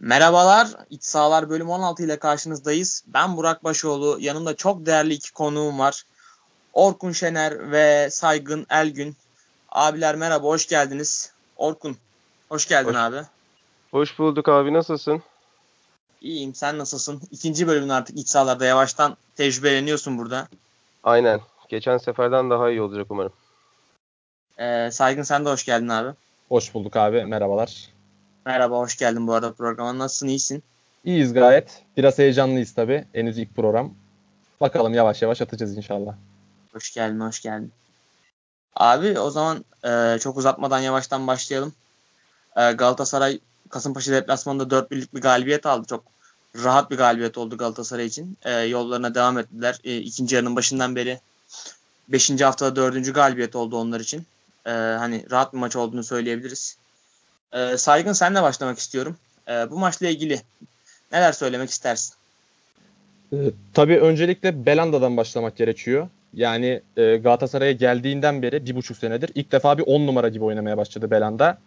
Merhabalar, İç Sahalar bölüm 16 ile karşınızdayız. Ben Burak Başoğlu, yanımda çok değerli iki konuğum var. Orkun Şener ve Saygın Elgün. Abiler merhaba, hoş geldiniz. Orkun, hoş geldin hoş, abi. Hoş bulduk abi, nasılsın? İyiyim, sen nasılsın? İkinci bölümün artık İç Sahalar'da yavaştan tecrübeleniyorsun burada. Aynen, geçen seferden daha iyi olacak umarım. Ee, Saygın sen de hoş geldin abi. Hoş bulduk abi, merhabalar. Merhaba, hoş geldin bu arada programa. Nasılsın, iyisin? İyiyiz gayet. Biraz heyecanlıyız tabii. Henüz ilk program. Bakalım yavaş yavaş atacağız inşallah. Hoş geldin, hoş geldin. Abi o zaman e, çok uzatmadan yavaştan başlayalım. E, Galatasaray Kasımpaşa deplasmanında 4 birlik bir galibiyet aldı. Çok rahat bir galibiyet oldu Galatasaray için. E, yollarına devam ettiler. E, ikinci yarının başından beri 5. haftada 4. galibiyet oldu onlar için. E, hani rahat bir maç olduğunu söyleyebiliriz. E, Saygın senle başlamak istiyorum. E, bu maçla ilgili neler söylemek istersin? E, tabii öncelikle Belanda'dan başlamak gerekiyor. Yani e, Galatasaray'a geldiğinden beri bir buçuk senedir ilk defa bir on numara gibi oynamaya başladı Belanda.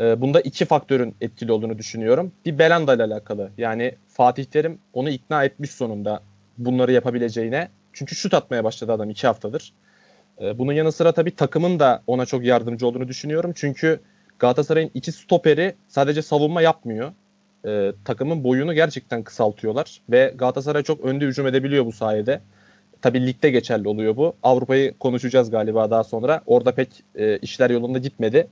E, bunda iki faktörün etkili olduğunu düşünüyorum. Bir Belanda ile alakalı. Yani Fatih Terim onu ikna etmiş sonunda bunları yapabileceğine. Çünkü şut atmaya başladı adam iki haftadır. E, bunun yanı sıra tabii takımın da ona çok yardımcı olduğunu düşünüyorum. Çünkü Galatasaray'ın iki stoperi sadece savunma yapmıyor. E, takımın boyunu gerçekten kısaltıyorlar ve Galatasaray çok önde hücum edebiliyor bu sayede. Tabii ligde geçerli oluyor bu. Avrupa'yı konuşacağız galiba daha sonra. Orada pek e, işler yolunda gitmedi.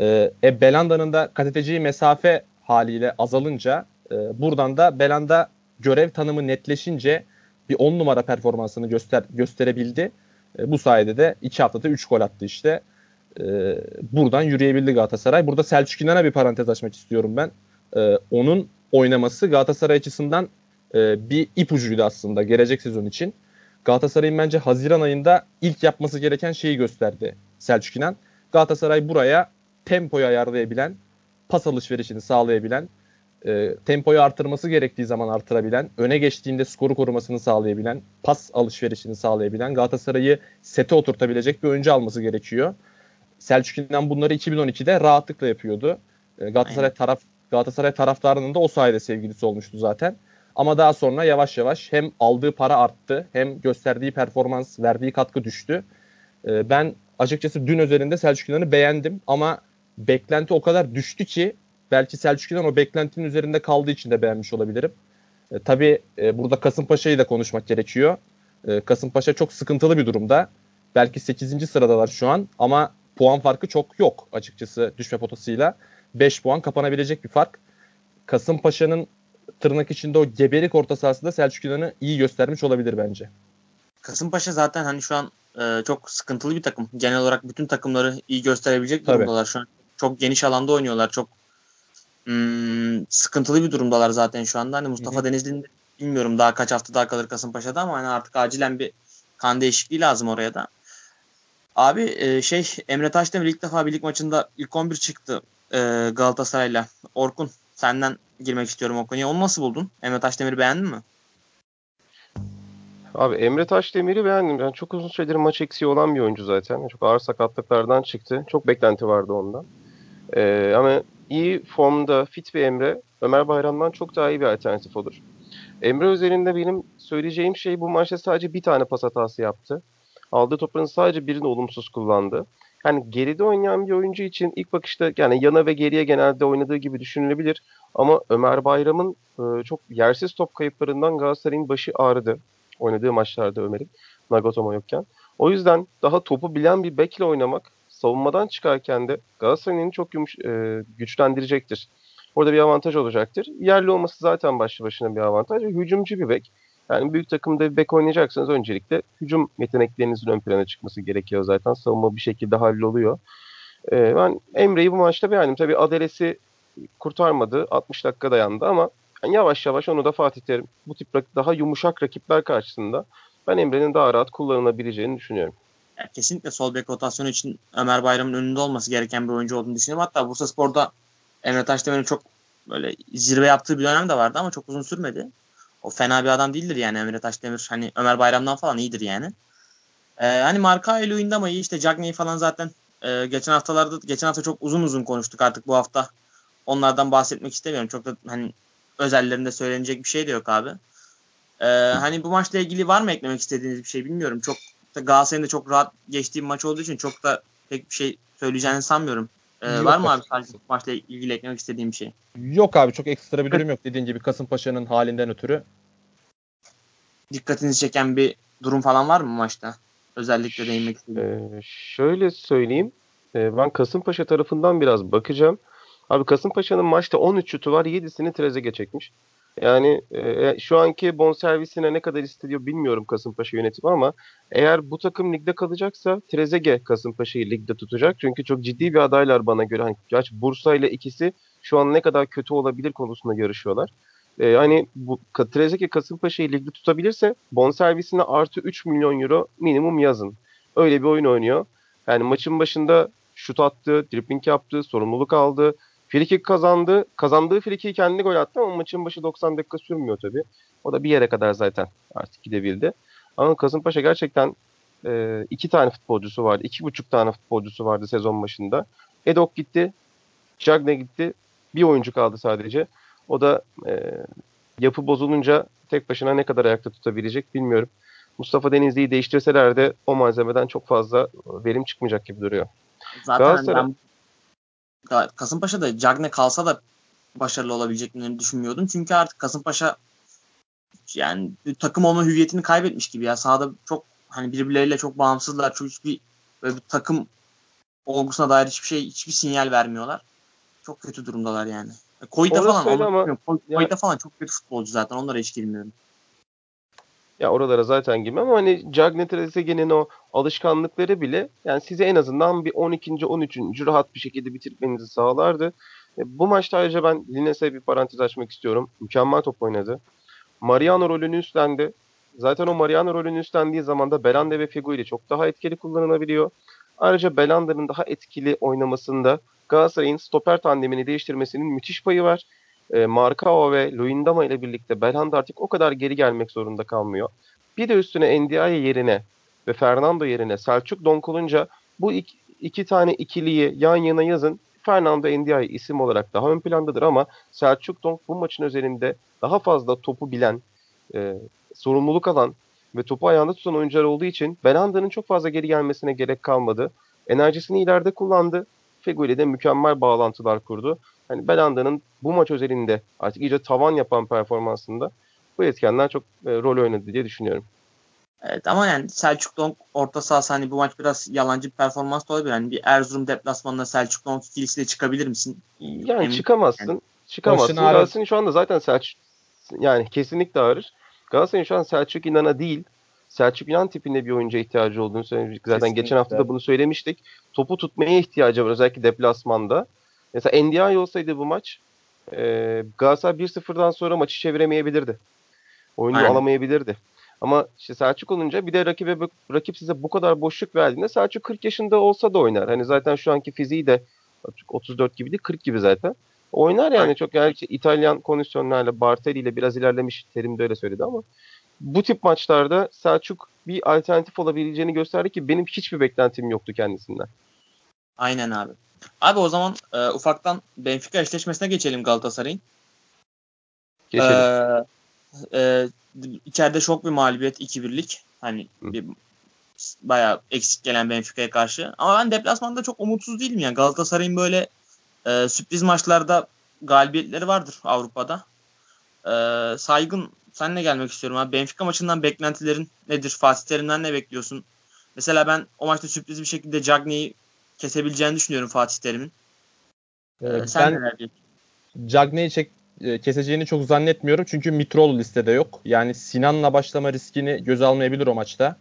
E, e, Belanda'nın da kat edeceği mesafe haliyle azalınca e, buradan da Belanda görev tanımı netleşince bir 10 numara performansını göster gösterebildi. E, bu sayede de 2 haftada 3 gol attı işte. E, buradan yürüyebildi Galatasaray. Burada Selçuk İnan'a bir parantez açmak istiyorum ben. E, onun oynaması Galatasaray açısından e, bir ipucuydu aslında gelecek sezon için. Galatasaray'ın bence Haziran ayında ilk yapması gereken şeyi gösterdi Selçuk İnan. Galatasaray buraya tempoyu ayarlayabilen, pas alışverişini sağlayabilen, e, tempoyu artırması gerektiği zaman artırabilen, öne geçtiğinde skoru korumasını sağlayabilen, pas alışverişini sağlayabilen, Galatasaray'ı sete oturtabilecek bir oyuncu alması gerekiyor. Selçuk İnan bunları 2012'de rahatlıkla yapıyordu. E, Galatasaray Aynen. taraf Galatasaray taraftarının da o sayede sevgilisi olmuştu zaten. Ama daha sonra yavaş yavaş hem aldığı para arttı hem gösterdiği performans, verdiği katkı düştü. Ee, ben açıkçası dün üzerinde Selçuk İnan'ı beğendim ama beklenti o kadar düştü ki belki Selçuk İnan o beklentinin üzerinde kaldığı için de beğenmiş olabilirim. E, tabii e, burada Kasımpaşa'yı da konuşmak gerekiyor. E, Kasımpaşa çok sıkıntılı bir durumda. Belki 8. sıradalar şu an ama puan farkı çok yok açıkçası düşme potasıyla. 5 puan kapanabilecek bir fark. Kasımpaşa'nın tırnak içinde o gebelik orta sahasında Selçuk İnan'ı iyi göstermiş olabilir bence. Kasımpaşa zaten hani şu an e, çok sıkıntılı bir takım. Genel olarak bütün takımları iyi gösterebilecek Tabii. durumdalar şu an. Çok geniş alanda oynuyorlar. Çok hmm, sıkıntılı bir durumdalar zaten şu anda. Hani Mustafa Denizli'nin bilmiyorum daha kaç hafta daha kalır Kasımpaşa'da ama hani artık acilen bir kan değişikliği lazım oraya da. Abi e, şey Emre Taşdemir ilk defa birlik maçında ilk 11 çıktı e, Galatasaray'la. Orkun senden girmek istiyorum o konuya. Onu nasıl buldun? Emre Taşdemir'i beğendin mi? Abi Emre Taşdemir'i beğendim. Yani çok uzun süredir maç eksiği olan bir oyuncu zaten. Çok ağır sakatlıklardan çıktı. Çok beklenti vardı ondan. Ee, ama iyi formda fit bir Emre Ömer Bayram'dan çok daha iyi bir alternatif olur. Emre üzerinde benim söyleyeceğim şey bu maçta sadece bir tane pas hatası yaptı. Aldığı topların sadece birini olumsuz kullandı yani geride oynayan bir oyuncu için ilk bakışta yani yana ve geriye genelde oynadığı gibi düşünülebilir. Ama Ömer Bayram'ın e, çok yersiz top kayıplarından Galatasaray'ın başı ağrıdı. Oynadığı maçlarda Ömer'in Nagatomo yokken. O yüzden daha topu bilen bir bekle oynamak savunmadan çıkarken de Galatasaray'ın çok yumuş, e, güçlendirecektir. Orada bir avantaj olacaktır. Yerli olması zaten başlı başına bir avantaj. Hücumcu bir bek. Yani büyük takımda bir bek oynayacaksanız öncelikle hücum yeteneklerinizin ön plana çıkması gerekiyor zaten. Savunma bir şekilde halloluyor. Ee, ben Emre'yi bu maçta beğendim. Tabii Adeles'i kurtarmadı. 60 dakika dayandı ama yani yavaş yavaş onu da Fatih Terim bu tip daha yumuşak rakipler karşısında ben Emre'nin daha rahat kullanılabileceğini düşünüyorum. Yani kesinlikle sol bek rotasyonu için Ömer Bayram'ın önünde olması gereken bir oyuncu olduğunu düşünüyorum. Hatta Bursa Spor'da Emre Taşdemir'in çok böyle zirve yaptığı bir dönem de vardı ama çok uzun sürmedi. O fena bir adam değildir yani Emre Taşdemir. Hani Ömer Bayram'dan falan iyidir yani. Ee, hani Marka ile oyunda ama iyi. İşte Cagney'i falan zaten e, geçen haftalarda geçen hafta çok uzun uzun konuştuk artık bu hafta. Onlardan bahsetmek istemiyorum. Çok da hani özellerinde söylenecek bir şey de yok abi. Ee, hani bu maçla ilgili var mı eklemek istediğiniz bir şey bilmiyorum. Çok Galatasaray'ın da çok rahat geçtiği bir maç olduğu için çok da pek bir şey söyleyeceğini sanmıyorum. Ee, var mı abi sadece bu maçla ilgili eklemek istediğim bir şey? Yok abi çok ekstra bir durum yok dediğin gibi Kasımpaşa'nın halinden ötürü. Dikkatinizi çeken bir durum falan var mı maçta? Özellikle değinmek istediğim. Ee, şöyle söyleyeyim. Ee, ben Kasımpaşa tarafından biraz bakacağım. Abi Kasımpaşa'nın maçta 13 şutu var. 7'sini Trezeguet çekmiş. Yani e, şu anki bonservisine ne kadar istediyor bilmiyorum Kasımpaşa yönetimi ama eğer bu takım ligde kalacaksa Trezeguet Kasımpaşa'yı ligde tutacak. Çünkü çok ciddi bir adaylar bana göre. Hani, Bursa ile ikisi şu an ne kadar kötü olabilir konusunda yarışıyorlar. E, hani bu Trezeguet Kasımpaşa'yı ligde tutabilirse bonservisine artı 3 milyon euro minimum yazın. Öyle bir oyun oynuyor. Yani maçın başında şut attı, dribbling yaptı, sorumluluk aldı. Frikik kazandı. Kazandığı frikiyi kendi gol attı ama maçın başı 90 dakika sürmüyor tabii. O da bir yere kadar zaten artık gidebildi. Ama Kasımpaşa gerçekten e, iki tane futbolcusu vardı. iki buçuk tane futbolcusu vardı sezon başında. Edok gitti. Cagne gitti. Bir oyuncu kaldı sadece. O da e, yapı bozulunca tek başına ne kadar ayakta tutabilecek bilmiyorum. Mustafa Denizli'yi değiştirseler de o malzemeden çok fazla verim çıkmayacak gibi duruyor. Zaten Galatasaray... ben Kasımpaşa'da Cagne kalsa da başarılı olabileceklerini düşünmüyordum. Çünkü artık Kasımpaşa yani takım olma hüviyetini kaybetmiş gibi ya. Sahada çok hani birbirleriyle çok bağımsızlar. Çok hiçbir böyle bir takım olgusuna dair hiçbir şey hiçbir sinyal vermiyorlar. Çok kötü durumdalar yani. Koyta falan ama, Koyta falan çok kötü futbolcu zaten. Onlara hiç girmiyorum. Ya oralara zaten girmem ama hani Cagne Trezeguet'in o alışkanlıkları bile yani size en azından bir 12. 13. rahat bir şekilde bitirmenizi sağlardı. E, bu maçta ayrıca ben Lines'e bir parantez açmak istiyorum. Mükemmel top oynadı. Mariano rolünü üstlendi. Zaten o Mariano rolünü üstlendiği zaman da Belanda ve Figo ile çok daha etkili kullanılabiliyor. Ayrıca Belanda'nın daha etkili oynamasında Galatasaray'ın stoper tandemini değiştirmesinin müthiş payı var e, Markao ve Luindama ile birlikte Belhanda artık o kadar geri gelmek zorunda kalmıyor. Bir de üstüne Ndiaye yerine ve Fernando yerine Selçuk Donk olunca bu iki, iki tane ikiliyi yan yana yazın. Fernando Ndiaye isim olarak daha ön plandadır ama Selçuk Donk bu maçın özelinde daha fazla topu bilen, e, sorumluluk alan ve topu ayağında tutan oyuncular olduğu için Belanda'nın çok fazla geri gelmesine gerek kalmadı. Enerjisini ileride kullandı. Fego ile de mükemmel bağlantılar kurdu. Hani Belanda'nın bu maç özelinde artık iyice tavan yapan performansında bu etkenler çok e, rol oynadı diye düşünüyorum. Evet ama yani Selçuk Donk orta sahası hani bu maç biraz yalancı bir performans da olabilir. Hani bir Erzurum deplasmanında Selçuk Donk ikilisiyle çıkabilir misin? Yani Emin çıkamazsın. Yani. Çıkamazsın. Galatasaray'ın şu anda zaten Selçuk yani kesinlikle ağrır. Galatasaray'ın şu an Selçuk İnan'a değil Selçuk İnan tipinde bir oyuncuya ihtiyacı olduğunu söylemiştik. Zaten kesinlikle. geçen hafta da bunu söylemiştik. Topu tutmaya ihtiyacı var özellikle deplasmanda. Mesela NDI olsaydı bu maç e, Galatasaray 1-0'dan sonra maçı çeviremeyebilirdi. Oyunu Aynen. alamayabilirdi. Ama işte Selçuk olunca bir de rakibe rakip size bu kadar boşluk verdiğinde Selçuk 40 yaşında olsa da oynar. Hani zaten şu anki fiziği de 34 gibi değil 40 gibi zaten. Oynar yani Aynen. çok yani işte İtalyan kondisyonlarla Bartelli ile biraz ilerlemiş terim de öyle söyledi ama bu tip maçlarda Selçuk bir alternatif olabileceğini gösterdi ki benim hiçbir beklentim yoktu kendisinden. Aynen abi. Abi o zaman e, ufaktan Benfica eşleşmesine geçelim Galatasaray'ın. Geçelim. Ee, e, içeride şok bir mağlubiyet 2-1'lik. Hani bir bayağı eksik gelen Benfica'ya karşı. Ama ben deplasmanda çok umutsuz değilim yani. Galatasaray'ın böyle e, sürpriz maçlarda galibiyetleri vardır Avrupa'da. E, saygın senle gelmek istiyorum abi. Benfica maçından beklentilerin nedir? Fatih Terim'den ne bekliyorsun? Mesela ben o maçta sürpriz bir şekilde Cagney'i kesebileceğini düşünüyorum Fatih Terim'in. Ee, sen ben neler Cagney'i çek, e, keseceğini çok zannetmiyorum. Çünkü Mitrol listede yok. Yani Sinan'la başlama riskini göze almayabilir o maçta.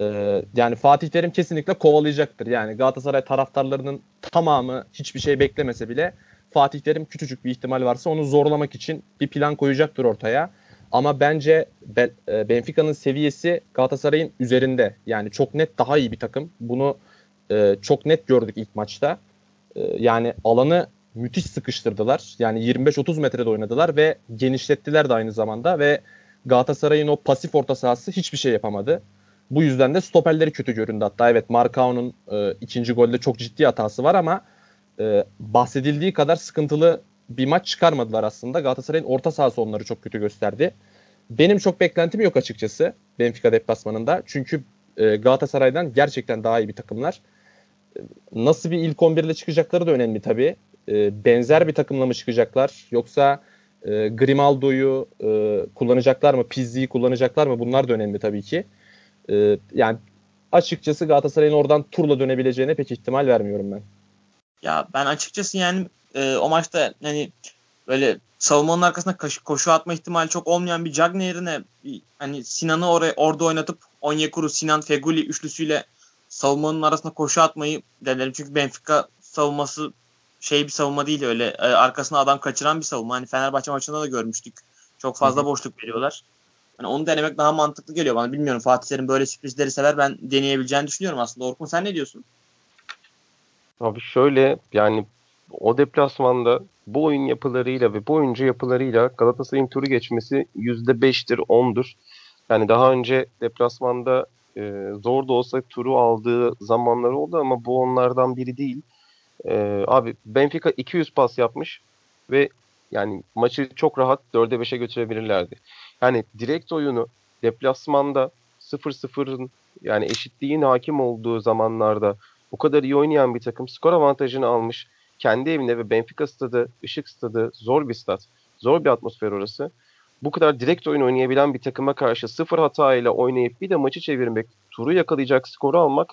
Ee, yani Fatih Terim kesinlikle kovalayacaktır. Yani Galatasaray taraftarlarının tamamı hiçbir şey beklemese bile Fatih Terim küçücük bir ihtimal varsa onu zorlamak için bir plan koyacaktır ortaya. Ama bence e, Benfica'nın seviyesi Galatasaray'ın üzerinde. Yani çok net daha iyi bir takım. Bunu e, çok net gördük ilk maçta. E, yani alanı müthiş sıkıştırdılar. Yani 25-30 metrede oynadılar ve genişlettiler de aynı zamanda ve Galatasaray'ın o pasif orta sahası hiçbir şey yapamadı. Bu yüzden de stoperleri kötü göründü hatta. Evet Markao'nun e, ikinci golde çok ciddi hatası var ama e, bahsedildiği kadar sıkıntılı bir maç çıkarmadılar aslında. Galatasaray'ın orta sahası onları çok kötü gösterdi. Benim çok beklentim yok açıkçası Benfica deplasmanında. Çünkü e, Galatasaray'dan gerçekten daha iyi bir takımlar. Nasıl bir ilk 11 ile çıkacakları da önemli tabii. E, benzer bir takımla mı çıkacaklar yoksa e, Grimaldo'yu e, kullanacaklar mı, Pizzi'yi kullanacaklar mı bunlar da önemli tabii ki. E, yani açıkçası Galatasaray'ın oradan turla dönebileceğine pek ihtimal vermiyorum ben. Ya ben açıkçası yani e, o maçta hani böyle savunmanın arkasına koşu, koşu atma ihtimali çok olmayan bir Cagney yerine hani Sinan'ı oraya orada oynatıp Onyekuru, Sinan, Feguli üçlüsüyle savunmanın arasına koşu atmayı denerim. Çünkü Benfica savunması şey bir savunma değil öyle e, arkasına adam kaçıran bir savunma. Hani Fenerbahçe maçında da görmüştük. Çok fazla Hı-hı. boşluk veriyorlar. Hani onu denemek daha mantıklı geliyor bana. Bilmiyorum Fatih Terim böyle sürprizleri sever. Ben deneyebileceğini düşünüyorum aslında. Orkun sen ne diyorsun? Abi şöyle yani o deplasmanda bu oyun yapılarıyla ve bu oyuncu yapılarıyla Galatasaray'ın turu geçmesi %5'tir, 10'dur. Yani daha önce deplasmanda e, zor da olsa turu aldığı zamanlar oldu ama bu onlardan biri değil. E, abi Benfica 200 pas yapmış ve yani maçı çok rahat 4'e 5'e götürebilirlerdi. Yani direkt oyunu deplasmanda 0-0'ın yani eşitliğin hakim olduğu zamanlarda bu kadar iyi oynayan bir takım skor avantajını almış. Kendi evinde ve Benfica stadı, ışık stadı zor bir stat. Zor bir atmosfer orası. Bu kadar direkt oyun oynayabilen bir takıma karşı sıfır hata ile oynayıp bir de maçı çevirmek, turu yakalayacak skoru almak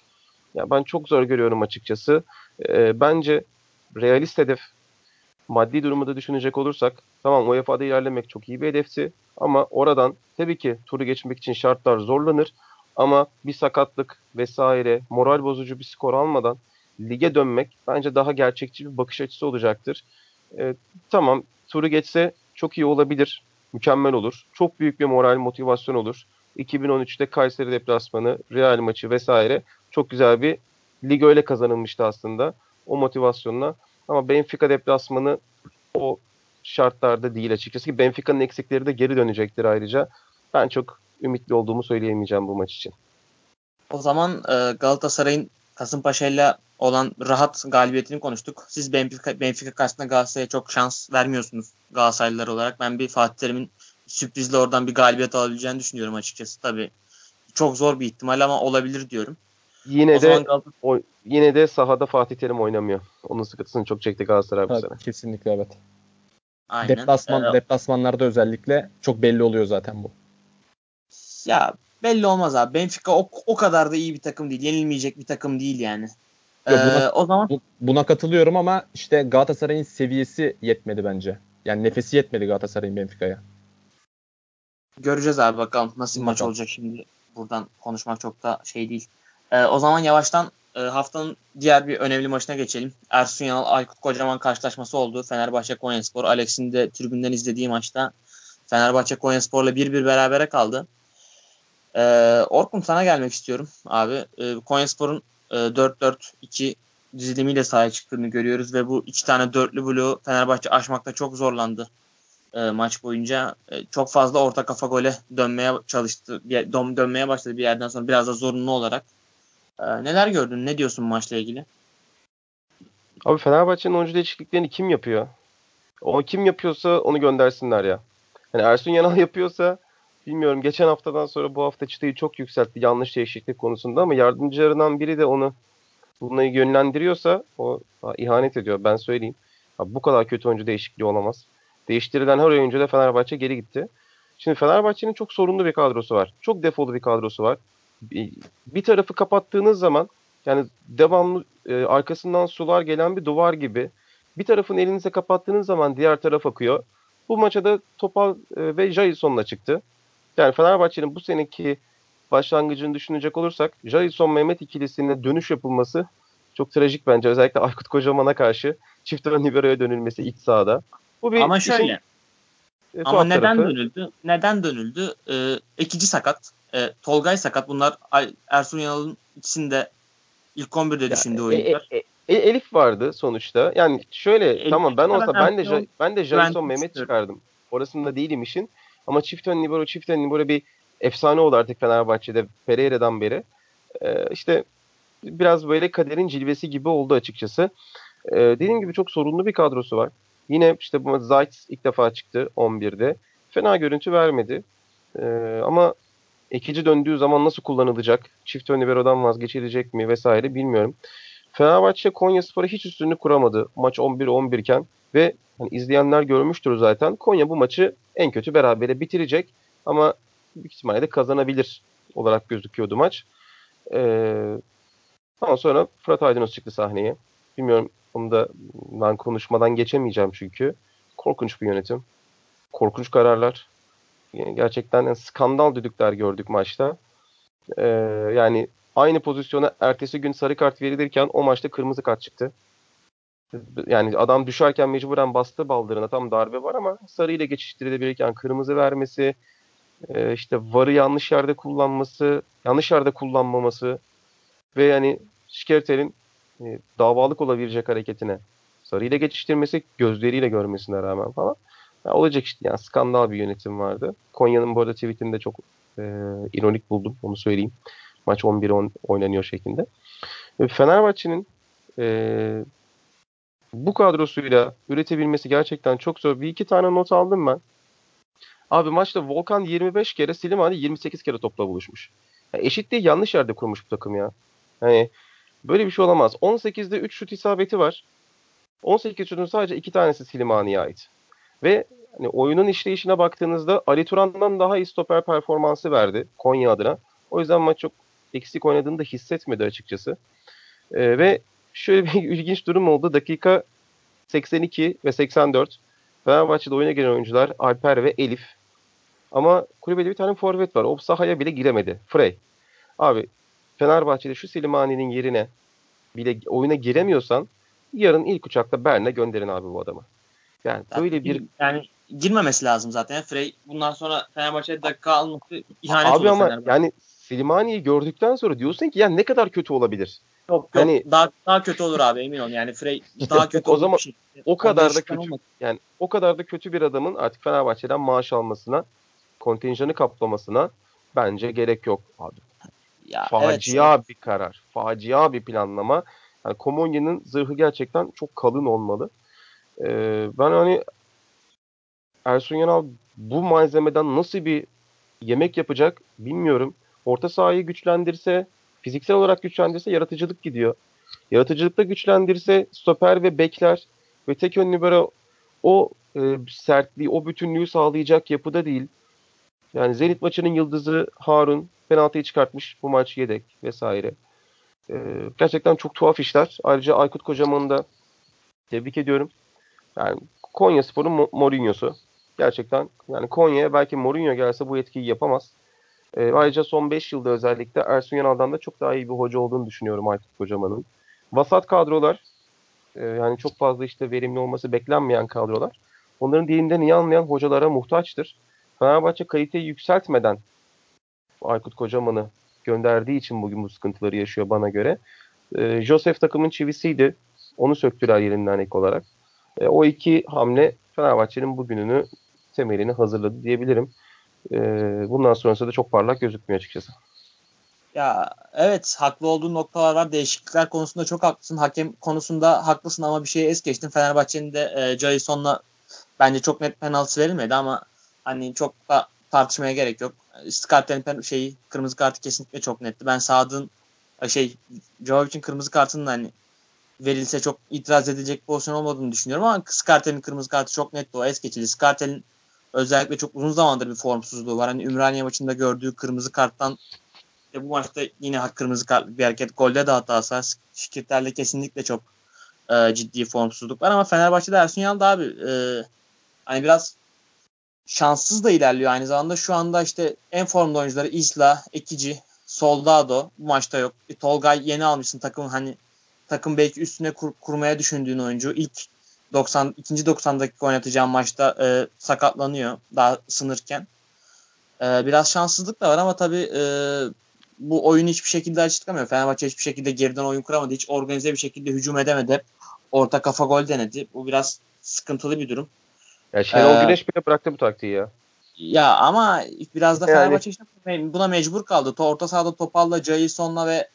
ya ben çok zor görüyorum açıkçası. E, bence realist hedef maddi durumu da düşünecek olursak tamam UEFA'da ilerlemek çok iyi bir hedefti ama oradan tabii ki turu geçmek için şartlar zorlanır ama bir sakatlık vesaire moral bozucu bir skor almadan lige dönmek bence daha gerçekçi bir bakış açısı olacaktır. E, tamam turu geçse çok iyi olabilir. Mükemmel olur. Çok büyük bir moral motivasyon olur. 2013'te Kayseri deplasmanı, Real maçı vesaire çok güzel bir lig öyle kazanılmıştı aslında. O motivasyonla. Ama Benfica deplasmanı o şartlarda değil açıkçası. Benfica'nın eksikleri de geri dönecektir ayrıca. Ben çok ümitli olduğumu söyleyemeyeceğim bu maç için. O zaman e, Galatasaray'ın Kasımpaşa ile olan rahat galibiyetini konuştuk. Siz Benfica, Benfica karşısında Galatasaray'a çok şans vermiyorsunuz Galatasaraylılar olarak. Ben bir Fatih Terim'in sürprizle oradan bir galibiyet alabileceğini düşünüyorum açıkçası. Tabii çok zor bir ihtimal ama olabilir diyorum. Yine o de Galatasaray... o, yine de sahada Fatih Terim oynamıyor. Onun sıkıntısını çok çekti Galatasaray bu sene. Kesinlikle evet. Aynen. Deplasman, ee, deplasmanlarda özellikle çok belli oluyor zaten bu. Ya belli olmaz abi. Benfica o, o kadar da iyi bir takım değil. Yenilmeyecek bir takım değil yani. Ee, buna, o zaman buna katılıyorum ama işte Galatasaray'ın seviyesi yetmedi bence. Yani nefesi yetmedi Galatasaray'ın Benfica'ya. Göreceğiz abi bakalım nasıl bir maç olacak şimdi. Buradan konuşmak çok da şey değil. Ee, o zaman yavaştan e, haftanın diğer bir önemli maçına geçelim. Ersun Yanal Aykut Kocaman karşılaşması oldu. Fenerbahçe Konyaspor. Alex'in de tribünden izlediği maçta Fenerbahçe Konyaspor'la 1-1 berabere kaldı. Ee, Orkun sana gelmek istiyorum abi. Ee, Konyaspor'un e, 4-4-2 dizilimiyle sahaya çıktığını görüyoruz ve bu iki tane dörtlü bloğu Fenerbahçe aşmakta çok zorlandı e, maç boyunca. E, çok fazla orta kafa gole dönmeye çalıştı, dön, dönmeye başladı bir yerden sonra biraz da zorunlu olarak. E, neler gördün? Ne diyorsun maçla ilgili? Abi Fenerbahçe'nin oyuncu değişikliklerini kim yapıyor? O kim yapıyorsa onu göndersinler ya. Yani Ersun Yanal yapıyorsa bilmiyorum geçen haftadan sonra bu hafta çıtayı çok yükseltti yanlış değişiklik konusunda ama yardımcılarından biri de onu bunları yönlendiriyorsa o ihanet ediyor ben söyleyeyim. Abi bu kadar kötü oyuncu değişikliği olamaz. Değiştirilen her oyuncu da Fenerbahçe geri gitti. Şimdi Fenerbahçe'nin çok sorunlu bir kadrosu var. Çok defolu bir kadrosu var. Bir, tarafı kapattığınız zaman yani devamlı e, arkasından sular gelen bir duvar gibi bir tarafın elinize kapattığınız zaman diğer taraf akıyor. Bu maça da Topal e, ve Jason'la çıktı. Yani Fenerbahçe'nin bu seneki başlangıcını düşünecek olursak Jason Mehmet ikilisine dönüş yapılması çok trajik bence. Özellikle Aykut Kocaman'a karşı çift Libero'ya dönülmesi iç sahada. Bu bir Ama şöyle. Işin, e, ama neden tarafı. dönüldü? Neden dönüldü? Ee, ekici sakat. E, Tolgay sakat. Bunlar Ersun Yanal'ın ikisinde ilk 11'de ya, düşündüğü e, oyuncular. E, e, Elif vardı sonuçta. Yani şöyle Elif tamam ben olsa ben de ben de Jason Mehmet çıkardım. Orasında değilim işin. Ama çift ön libero çift ön libero bir efsane oldu artık Fenerbahçe'de Pereira'dan beri. Ee, işte biraz böyle kaderin cilvesi gibi oldu açıkçası. Ee, dediğim gibi çok sorunlu bir kadrosu var. Yine işte bu Zayt ilk defa çıktı 11'de. Fena görüntü vermedi. Ee, ama ekici döndüğü zaman nasıl kullanılacak? Çift ön libero'dan vazgeçilecek mi vesaire bilmiyorum. Fenerbahçe Konya Spor'a hiç üstünlüğü kuramadı maç 11-11 iken ve hani izleyenler görmüştür zaten. Konya bu maçı en kötü berabere bitirecek ama büyük ihtimalle de kazanabilir olarak gözüküyordu maç. Ee, ama sonra Fırat Aydınus çıktı sahneye. Bilmiyorum onu da ben konuşmadan geçemeyeceğim çünkü. Korkunç bir yönetim. Korkunç kararlar. Yani gerçekten yani skandal düdükler gördük maçta. Ee, yani aynı pozisyona ertesi gün sarı kart verilirken o maçta kırmızı kart çıktı. Yani adam düşerken mecburen bastı baldırına tam darbe var ama sarı ile geçiştirilebilirken kırmızı vermesi, e, işte varı yanlış yerde kullanması, yanlış yerde kullanmaması ve yani Şikertel'in e, davalık olabilecek hareketine sarıyla geçiştirmesi, gözleriyle görmesine rağmen falan. Yani olacak işte yani skandal bir yönetim vardı. Konya'nın bu arada tweetini çok e, ironik buldum onu söyleyeyim. Maç 11-10 oynanıyor şeklinde. Fenerbahçe'nin e, bu kadrosuyla üretebilmesi gerçekten çok zor. Bir iki tane not aldım ben. Abi maçta Volkan 25 kere, Slimani 28 kere topla buluşmuş. Yani eşitliği yanlış yerde kurmuş bu takım ya. Hani böyle bir şey olamaz. 18'de 3 şut isabeti var. 18 şutun sadece 2 tanesi Slimani'ye ait. Ve hani oyunun işleyişine baktığınızda Ali Turan'dan daha iyi stoper performansı verdi Konya adına. O yüzden maç çok eksik oynadığını da hissetmedi açıkçası. Ee, ve şöyle bir ilginç durum oldu. Dakika 82 ve 84 Fenerbahçe'de oyuna giren oyuncular Alper ve Elif. Ama kulübede bir tane forvet var. O sahaya bile giremedi. Frey. Abi Fenerbahçe'de şu Silimani'nin yerine bile oyuna giremiyorsan yarın ilk uçakla Bern'e gönderin abi bu adamı. Yani zaten böyle bir yani girmemesi lazım zaten. Frey bundan sonra Fenerbahçe'de dakika alması ihanet abi ama yani Silimani'yi gördükten sonra diyorsun ki ya ne kadar kötü olabilir? Yok yok hani, daha daha kötü olur abi emin ol. Yani Frey daha kötü o zaman şey. o kadar da kötü olmadı. yani o kadar da kötü bir adamın artık Fenerbahçe'den maaş almasına, kontenjanı kaplamasına bence gerek yok abi. Ya, facia evet. bir karar. Facia bir planlama. Yani Komonya'nın zırhı gerçekten çok kalın olmalı. Ee, ben hani Ersun Yanal bu malzemeden nasıl bir yemek yapacak bilmiyorum. Orta sahayı güçlendirse, fiziksel olarak güçlendirse yaratıcılık gidiyor. Yaratıcılıkta güçlendirse stoper ve bekler ve tek ön libero o e, sertliği, o bütünlüğü sağlayacak yapıda değil. Yani Zenit maçının yıldızı Harun penaltıyı çıkartmış. Bu maç yedek vesaire. Ee, gerçekten çok tuhaf işler. Ayrıca Aykut Kocaman'ı da tebrik ediyorum. Yani Konya Spor'un Mourinho'su. Gerçekten yani Konya'ya belki Mourinho gelse bu etkiyi yapamaz. E, ayrıca son 5 yılda özellikle Ersun Yanal'dan da çok daha iyi bir hoca olduğunu düşünüyorum Aykut Kocaman'ın. Vasat kadrolar e, yani çok fazla işte verimli olması beklenmeyen kadrolar. Onların dilinden iyi anlayan hocalara muhtaçtır. Fenerbahçe kaliteyi yükseltmeden Aykut Kocaman'ı gönderdiği için bugün bu sıkıntıları yaşıyor bana göre. E, Joseph takımın çivisiydi. Onu söktüler yerinden ek olarak. E, o iki hamle Fenerbahçe'nin bugününü temelini hazırladı diyebilirim. E, bundan sonrası da çok parlak gözükmüyor açıkçası. Ya evet haklı olduğun noktalar var. Değişiklikler konusunda çok haklısın. Hakem konusunda haklısın ama bir şeye es geçtin. Fenerbahçe'nin de e, Jason'la bence çok net penaltı verilmedi ama hani çok da tartışmaya gerek yok. Skartel'in şeyi kırmızı kartı kesinlikle çok netti. Ben Sadık'ın şey Jovic'in kırmızı kartının hani verilse çok itiraz edilecek pozisyon olmadığını düşünüyorum ama Skartel'in kırmızı kartı çok netti. O es geçildi. Skartel'in özellikle çok uzun zamandır bir formsuzluğu var. Hani Ümraniye maçında gördüğü kırmızı karttan işte bu maçta yine kırmızı kart bir hareket. Golde de hatası var. Şikirter'le kesinlikle çok e, ciddi formsuzluk var ama Fenerbahçe'de Ersun Yanal da abi e, hani biraz şanssız da ilerliyor aynı zamanda. Şu anda işte en formda oyuncuları Isla, Ekici, Soldado bu maçta yok. E, Tolgay yeni almışsın takım hani takım belki üstüne kur, kurmaya düşündüğün oyuncu ilk 90 ikinci 90 dakika oynatacağım maçta e, sakatlanıyor daha sınırken. E, biraz şanssızlık da var ama tabii e, bu oyunu hiçbir şekilde açıklamıyor. Fenerbahçe hiçbir şekilde geriden oyun kuramadı. Hiç organize bir şekilde hücum edemedi. Orta kafa gol denedi. Bu biraz sıkıntılı bir durum. Ya Şenol ee, Güneş bile bıraktı bu taktiği ya. Ya ama biraz da Fenerbahçe işte buna mecbur kaldı. Orta sahada Topal'la, Jason'la ve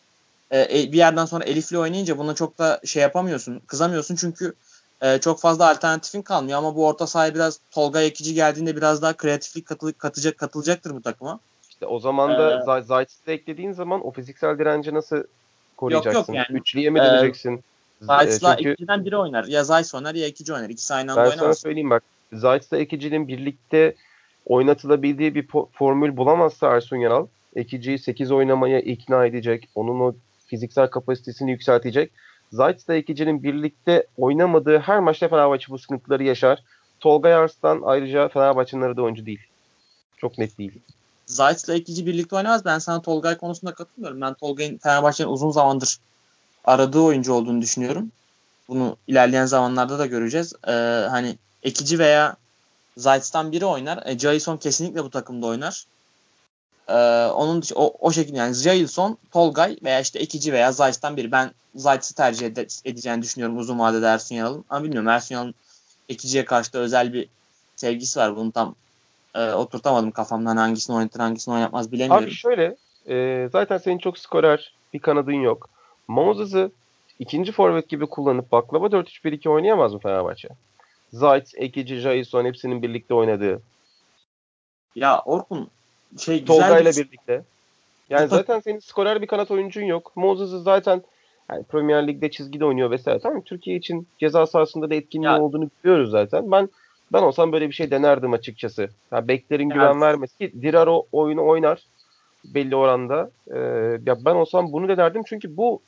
e, e, bir yerden sonra Elif'le oynayınca buna çok da şey yapamıyorsun. Kızamıyorsun çünkü e, çok fazla alternatifin kalmıyor ama bu orta sahaya biraz Tolga Ekici geldiğinde biraz daha kreatiflik katıl katacak katılacaktır bu takıma. İşte o zaman da ee, Zayt'ı eklediğin zaman o fiziksel direnci nasıl koruyacaksın? Yok yok yani. Üçlüye mi döneceksin? Ee, Zayt'la Çünkü... ikiden biri oynar. Ya Zayt oynar ya ikici oynar. İkisi aynı anda ben oynamaz. Ben sana söyleyeyim bak. Zayt'la ikicinin birlikte oynatılabildiği bir formül bulamazsa Ersun Yanal Ekici'yi 8 oynamaya ikna edecek. Onun o fiziksel kapasitesini yükseltecek. Zayt'la Ekici'nin birlikte oynamadığı her maçta Fenerbahçe bu sıkıntıları yaşar. Tolga Yarslan ayrıca Fenerbahçe'nin aradığı oyuncu değil. Çok net değil. Zayt'la Ekici birlikte oynamaz. Ben sana Tolgay konusunda katılmıyorum. Ben Tolgay'ın Fenerbahçe'nin uzun zamandır aradığı oyuncu olduğunu düşünüyorum. Bunu ilerleyen zamanlarda da göreceğiz. Ee, hani Ekici veya Zayt'tan biri oynar. E, Jason kesinlikle bu takımda oynar. Ee, onun dışı, o, o şekilde yani Jailson, Tolgay veya işte Ekici veya Zayt'tan biri. Ben Zayt'ı tercih ede- edeceğini düşünüyorum uzun vadede Ersun Yanal'ın. Ama bilmiyorum Ersun Yanal'ın Ekici'ye karşı da özel bir sevgisi var. Bunu tam e, oturtamadım kafamdan hangisini oynatır hangisini oynatmaz bilemiyorum. Abi şöyle e, zaten senin çok skorer bir kanadın yok. Moses'ı ikinci forvet gibi kullanıp baklava 4-3-1-2 oynayamaz mı Fenerbahçe? Zayt, Ekici, Jason hepsinin birlikte oynadığı. Ya Orkun şey Tolga ile birlikte. Yani zaten senin skorer bir kanat oyuncun yok. Moses'ı zaten yani Premier Lig'de çizgide oynuyor vesaire. Tamam Türkiye için ceza sahasında da etkinliği ya. olduğunu biliyoruz zaten. Ben ben olsam böyle bir şey denerdim açıkçası. Yani beklerin güven evet. vermesi ki Dirar o oyunu oynar belli oranda. Ee, ya ben olsam bunu denerdim çünkü bu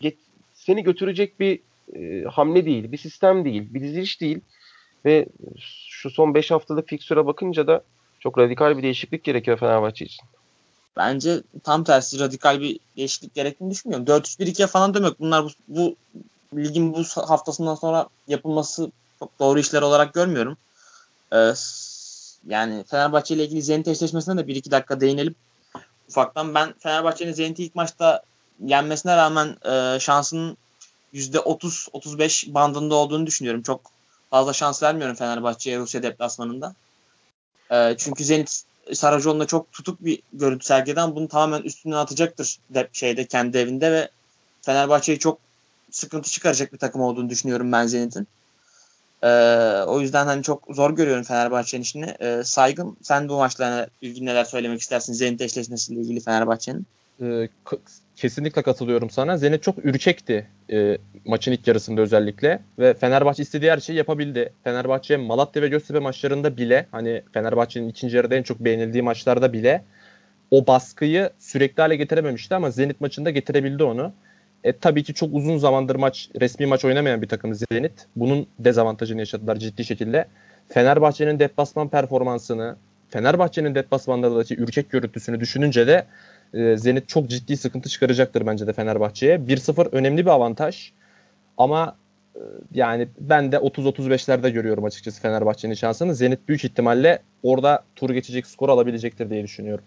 get, seni götürecek bir e, hamle değil, bir sistem değil, bir diziliş değil ve şu son 5 haftalık fiksüre bakınca da çok radikal bir değişiklik gerekiyor Fenerbahçe için. Bence tam tersi radikal bir değişiklik gerektiğini düşünmüyorum. 4-3-1-2'ye falan demek. Bunlar bu, bu ligin bu haftasından sonra yapılması çok doğru işler olarak görmüyorum. Ee, yani Fenerbahçe ile ilgili Zenit eşleşmesine de 1-2 dakika değinelim. Ufaktan ben Fenerbahçe'nin Zenit'i ilk maçta yenmesine rağmen e, şansının %30-35 bandında olduğunu düşünüyorum. Çok fazla şans vermiyorum Fenerbahçe'ye Rusya deplasmanında. E, çünkü Zenit Saracoğlu'nda çok tutuk bir görüntü sergileden bunu tamamen üstünden atacaktır de, şeyde kendi evinde ve Fenerbahçe'yi çok sıkıntı çıkaracak bir takım olduğunu düşünüyorum ben Zenit'in. Ee, o yüzden hani çok zor görüyorum Fenerbahçe'nin işini. Ee, saygın sen bu maçla ilgili neler söylemek istersin Zenit eşleşmesiyle ilgili Fenerbahçe'nin? Ee, kesinlikle katılıyorum sana. Zenit çok ürkekti e, maçın ilk yarısında özellikle ve Fenerbahçe istediği her şeyi yapabildi. Fenerbahçe Malatya ve Göztepe maçlarında bile hani Fenerbahçe'nin ikinci yarıda en çok beğenildiği maçlarda bile o baskıyı sürekli hale getirememişti ama Zenit maçında getirebildi onu. E, tabii ki çok uzun zamandır maç resmi maç oynamayan bir takım Zenit. Bunun dezavantajını yaşadılar ciddi şekilde. Fenerbahçe'nin deplasman performansını, Fenerbahçe'nin deplasmanlardaki ürkek görüntüsünü düşününce de e, Zenit çok ciddi sıkıntı çıkaracaktır bence de Fenerbahçe'ye. 1-0 önemli bir avantaj. Ama e, yani ben de 30-35'lerde görüyorum açıkçası Fenerbahçe'nin şansını. Zenit büyük ihtimalle orada tur geçecek skor alabilecektir diye düşünüyorum.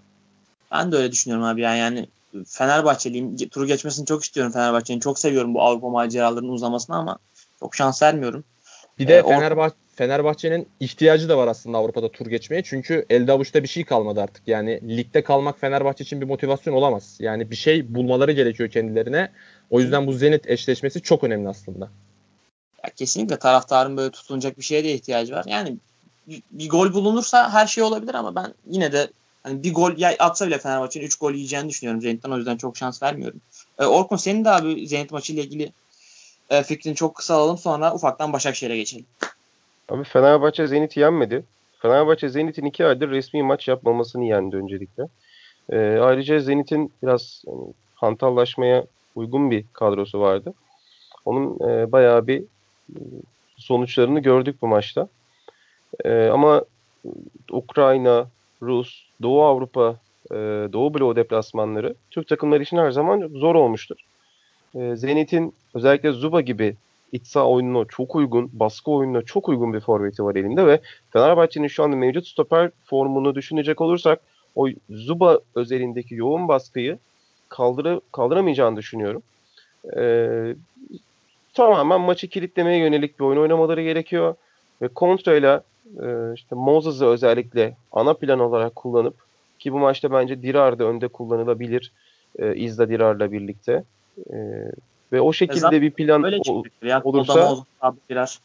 Ben de öyle düşünüyorum abi yani, yani Fenerbahçeliyim. Turu geçmesini çok istiyorum Fenerbahçe'nin. Çok seviyorum bu Avrupa maceralarının uzamasını ama çok şans vermiyorum. Bir de ee, Fenerbahçe Fenerbahçe'nin ihtiyacı da var aslında Avrupa'da tur geçmeye. Çünkü elde avuçta bir şey kalmadı artık. Yani ligde kalmak Fenerbahçe için bir motivasyon olamaz. Yani bir şey bulmaları gerekiyor kendilerine. O yüzden bu Zenit eşleşmesi çok önemli aslında. Ya kesinlikle taraftarın böyle tutunacak bir şeye de ihtiyacı var. Yani bir, gol bulunursa her şey olabilir ama ben yine de hani bir gol atsa bile Fenerbahçe'nin 3 gol yiyeceğini düşünüyorum Zenit'ten. O yüzden çok şans vermiyorum. Ee, Orkun senin de abi Zenit maçıyla ilgili e, fikrini çok kısa alalım sonra ufaktan Başakşehir'e geçelim. Abi Fenerbahçe Zenit'i yenmedi. Fenerbahçe Zenit'in iki aydır resmi maç yapmamasını yendi öncelikle. E, ayrıca Zenit'in biraz yani, hantallaşmaya uygun bir kadrosu vardı. Onun e, bayağı bir e, sonuçlarını gördük bu maçta. E, ama Ukrayna, Rus, Doğu Avrupa, e, Doğu bloğu deplasmanları Türk takımları için her zaman zor olmuştur. E, Zenit'in özellikle Zuba gibi iç saha oyununa çok uygun, baskı oyununa çok uygun bir forveti var elinde ve Fenerbahçe'nin şu anda mevcut stoper formunu düşünecek olursak o Zuba özelindeki yoğun baskıyı kaldıra, kaldıramayacağını düşünüyorum. Ee, tamamen maçı kilitlemeye yönelik bir oyun oynamaları gerekiyor ve kontrayla e, işte Moses'ı özellikle ana plan olarak kullanıp ki bu maçta bence Dirar da önde kullanılabilir. E, İzda Dirar'la birlikte. E, Ve o şekilde bir plan Öyle ol, ya. olursa birer.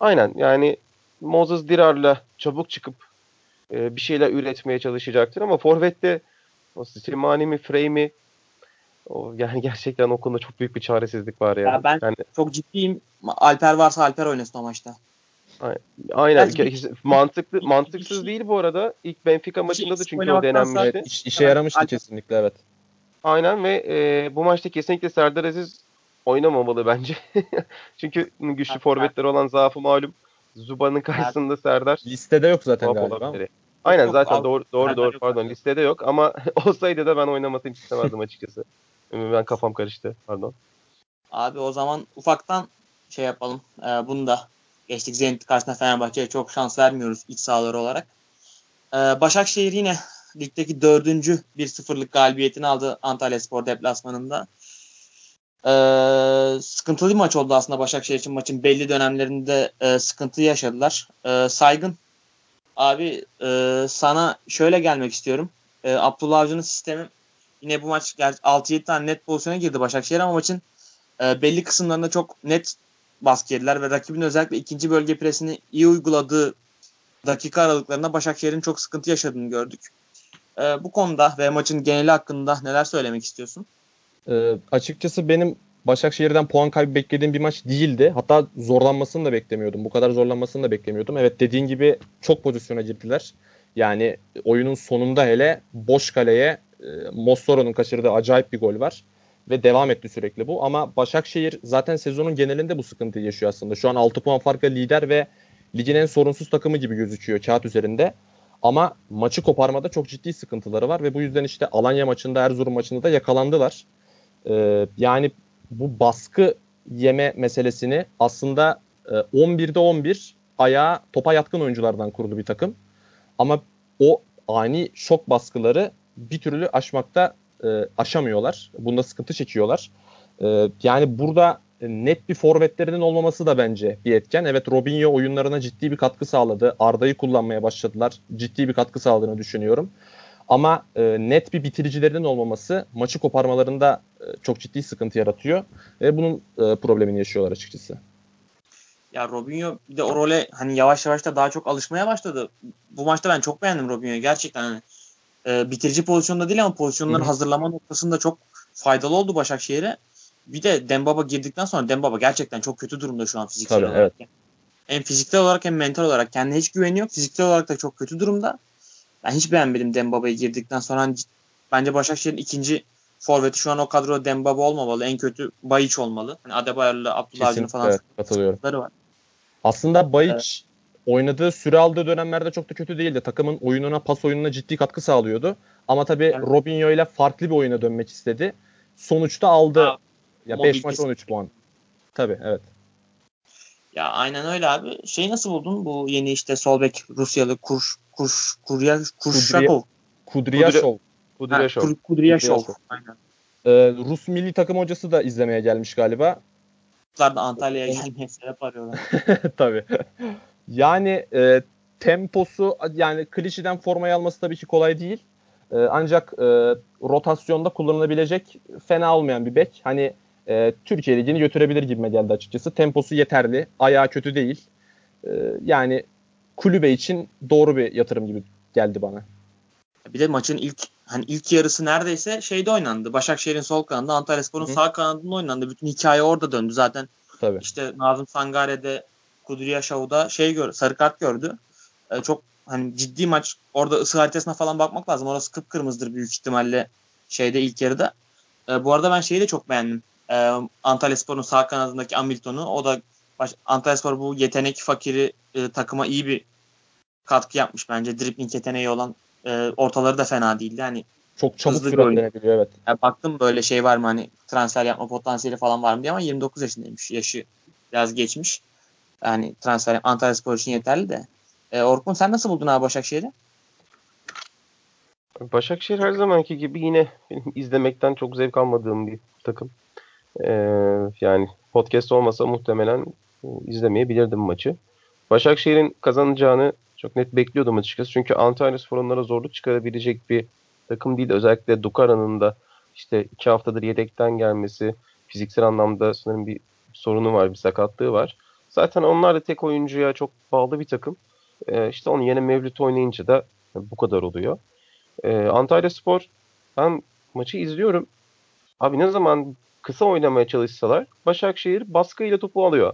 Aynen yani Moses Dirar'la çabuk çıkıp e, bir şeyler üretmeye çalışacaktır ama Forvet'te o Slimani mi Frey mi o, yani gerçekten o konuda çok büyük bir çaresizlik var ya. ya ben yani, çok ciddiyim. Alper varsa Alper oynasın o maçta. Aynen. Bir, mantıklı mantıksız şey, değil bu arada. İlk Benfica maçında da çünkü o denenmişti. Evet, iş, işe yaramıştı kesinlikle evet. Aynen ve e, bu maçta kesinlikle Serdar Aziz oynamamalı bence. çünkü güçlü forvetleri olan zaafı malum. Zuba'nın karşısında Serdar. Listede yok zaten galiba. Aynen zaten yok, doğru doğru doğru pardon listede yok ama olsaydı da ben oynamasını hiç istemezdim açıkçası. ben kafam karıştı pardon. Abi o zaman ufaktan şey yapalım. Ee, bunu da geçtik Zenit karşısında Fenerbahçe'ye çok şans vermiyoruz iç sahaları olarak. Ee, Başakşehir yine ligdeki dördüncü 1-0'lık galibiyetini aldı Antalya Spor deplasmanında. Ee, sıkıntılı bir maç oldu aslında Başakşehir için. Maçın belli dönemlerinde e, sıkıntı yaşadılar. E, saygın abi e, sana şöyle gelmek istiyorum. E, Abdullah Avcı'nın sistemi yine bu maç 6-7 tane net pozisyona girdi Başakşehir ama maçın e, belli kısımlarında çok net baskı yediler ve rakibin özellikle ikinci bölge presini iyi uyguladığı dakika aralıklarında Başakşehir'in çok sıkıntı yaşadığını gördük. E, bu konuda ve maçın geneli hakkında neler söylemek istiyorsun? E, açıkçası benim Başakşehir'den puan kaybı beklediğim bir maç değildi. Hatta zorlanmasını da beklemiyordum. Bu kadar zorlanmasını da beklemiyordum. Evet dediğin gibi çok pozisyona girdiler. Yani oyunun sonunda hele boş kaleye e, Mossoro'nun kaçırdığı acayip bir gol var. Ve devam etti sürekli bu. Ama Başakşehir zaten sezonun genelinde bu sıkıntıyı yaşıyor aslında. Şu an 6 puan farkla lider ve ligin en sorunsuz takımı gibi gözüküyor kağıt üzerinde. Ama maçı koparmada çok ciddi sıkıntıları var ve bu yüzden işte Alanya maçında Erzurum maçında da yakalandılar. Ee, yani bu baskı yeme meselesini aslında e, 11'de 11 ayağa topa yatkın oyunculardan kurulu bir takım. Ama o ani şok baskıları bir türlü aşmakta e, aşamıyorlar. Bunda sıkıntı çekiyorlar. E, yani burada net bir forvetlerinin olmaması da bence bir etken. Evet Robinho oyunlarına ciddi bir katkı sağladı. Arda'yı kullanmaya başladılar. Ciddi bir katkı sağladığını düşünüyorum. Ama e, net bir bitiricilerinin olmaması maçı koparmalarında e, çok ciddi sıkıntı yaratıyor. Ve bunun e, problemini yaşıyorlar açıkçası. Ya Robinho bir de o role hani yavaş yavaş da daha çok alışmaya başladı. Bu maçta ben çok beğendim Robinho'yu. Gerçekten hani e, bitirici pozisyonda değil ama pozisyonları Hı-hı. hazırlama noktasında çok faydalı oldu Başakşehir'e. Bir de Dembaba girdikten sonra Dembaba gerçekten çok kötü durumda şu an fiziksel Tabii, olarak. Evet. Hem fiziksel olarak hem mental olarak kendine hiç güveni yok. Fiziksel olarak da çok kötü durumda. Ben hiç beğenmedim Dembaba'yı girdikten sonra. Hani, bence Başakşehir'in ikinci forveti şu an o kadro Dembaba olmamalı. En kötü Bayiç olmalı. Hani Adebayar'la Abdullah Avcı'nın falan evet, katılıyorum. var. Aslında Bayiç evet. oynadığı süre aldığı dönemlerde çok da kötü değildi. Takımın oyununa, pas oyununa ciddi katkı sağlıyordu. Ama tabii evet. Robinho ile farklı bir oyuna dönmek istedi. Sonuçta aldı. Ha, ya 5 maç 13 puan. Tabii evet. Ya aynen öyle abi. Şey nasıl buldun bu yeni işte sol bek Rusyalı Kurş Kurş Kurya Kurşakov. Kudryashov. Kudryashov. Kudryashov. Aynen. Ee, Rus milli takım hocası da izlemeye gelmiş galiba. Ruslar da Antalya'ya gelmeye sebep arıyorlar. Tabii. Yani e, temposu yani klişeden formayı alması tabii ki kolay değil. E, ancak e, rotasyonda kullanılabilecek fena olmayan bir bek. Hani e, Türkiye Ligi'ni götürebilir gibime geldi açıkçası. Temposu yeterli. Ayağı kötü değil. E, yani kulübe için doğru bir yatırım gibi geldi bana. Bir de maçın ilk hani ilk yarısı neredeyse şeyde oynandı. Başakşehir'in sol kanadında, Antalyaspor'un sağ kanadında oynandı. Bütün hikaye orada döndü zaten. Tabii. İşte Nazım Sangare'de Kudriya Şavu'da şey gör, sarı kart gördü. Ee, çok hani ciddi maç. Orada ısı haritasına falan bakmak lazım. Orası kıpkırmızıdır büyük ihtimalle şeyde ilk yarıda. Ee, bu arada ben şeyi de çok beğendim. Ee, Antalyaspor'un sağ kanadındaki Hamilton'u. O da baş, Antalyaspor bu yetenek fakiri e, takıma iyi bir katkı yapmış bence. Dribbling yeteneği olan e, ortaları da fena değildi. Hani çok çabuk süratlenebiliyor evet. Yani baktım böyle şey var mı hani transfer yapma potansiyeli falan var mı diye ama 29 yaşındaymış. Yaşı biraz geçmiş. Yani transfer Antalya Spor için yeterli de. E, Orkun sen nasıl buldun abi Başakşehir'i? Başakşehir her zamanki gibi yine benim izlemekten çok zevk almadığım bir takım. Ee, yani podcast olmasa muhtemelen izlemeyebilirdim maçı. Başakşehir'in kazanacağını çok net bekliyordum açıkçası. Çünkü Antalya Spor onlara zorluk çıkarabilecek bir takım değil. Özellikle Dukara'nın da işte iki haftadır yedekten gelmesi, fiziksel anlamda sanırım bir sorunu var, bir sakatlığı var. Zaten onlar da tek oyuncuya çok bağlı bir takım. E, işte onu yine Mevlüt oynayınca da bu kadar oluyor. E, Antalya Spor ben maçı izliyorum. Abi ne zaman kısa oynamaya çalışsalar Başakşehir baskıyla topu alıyor.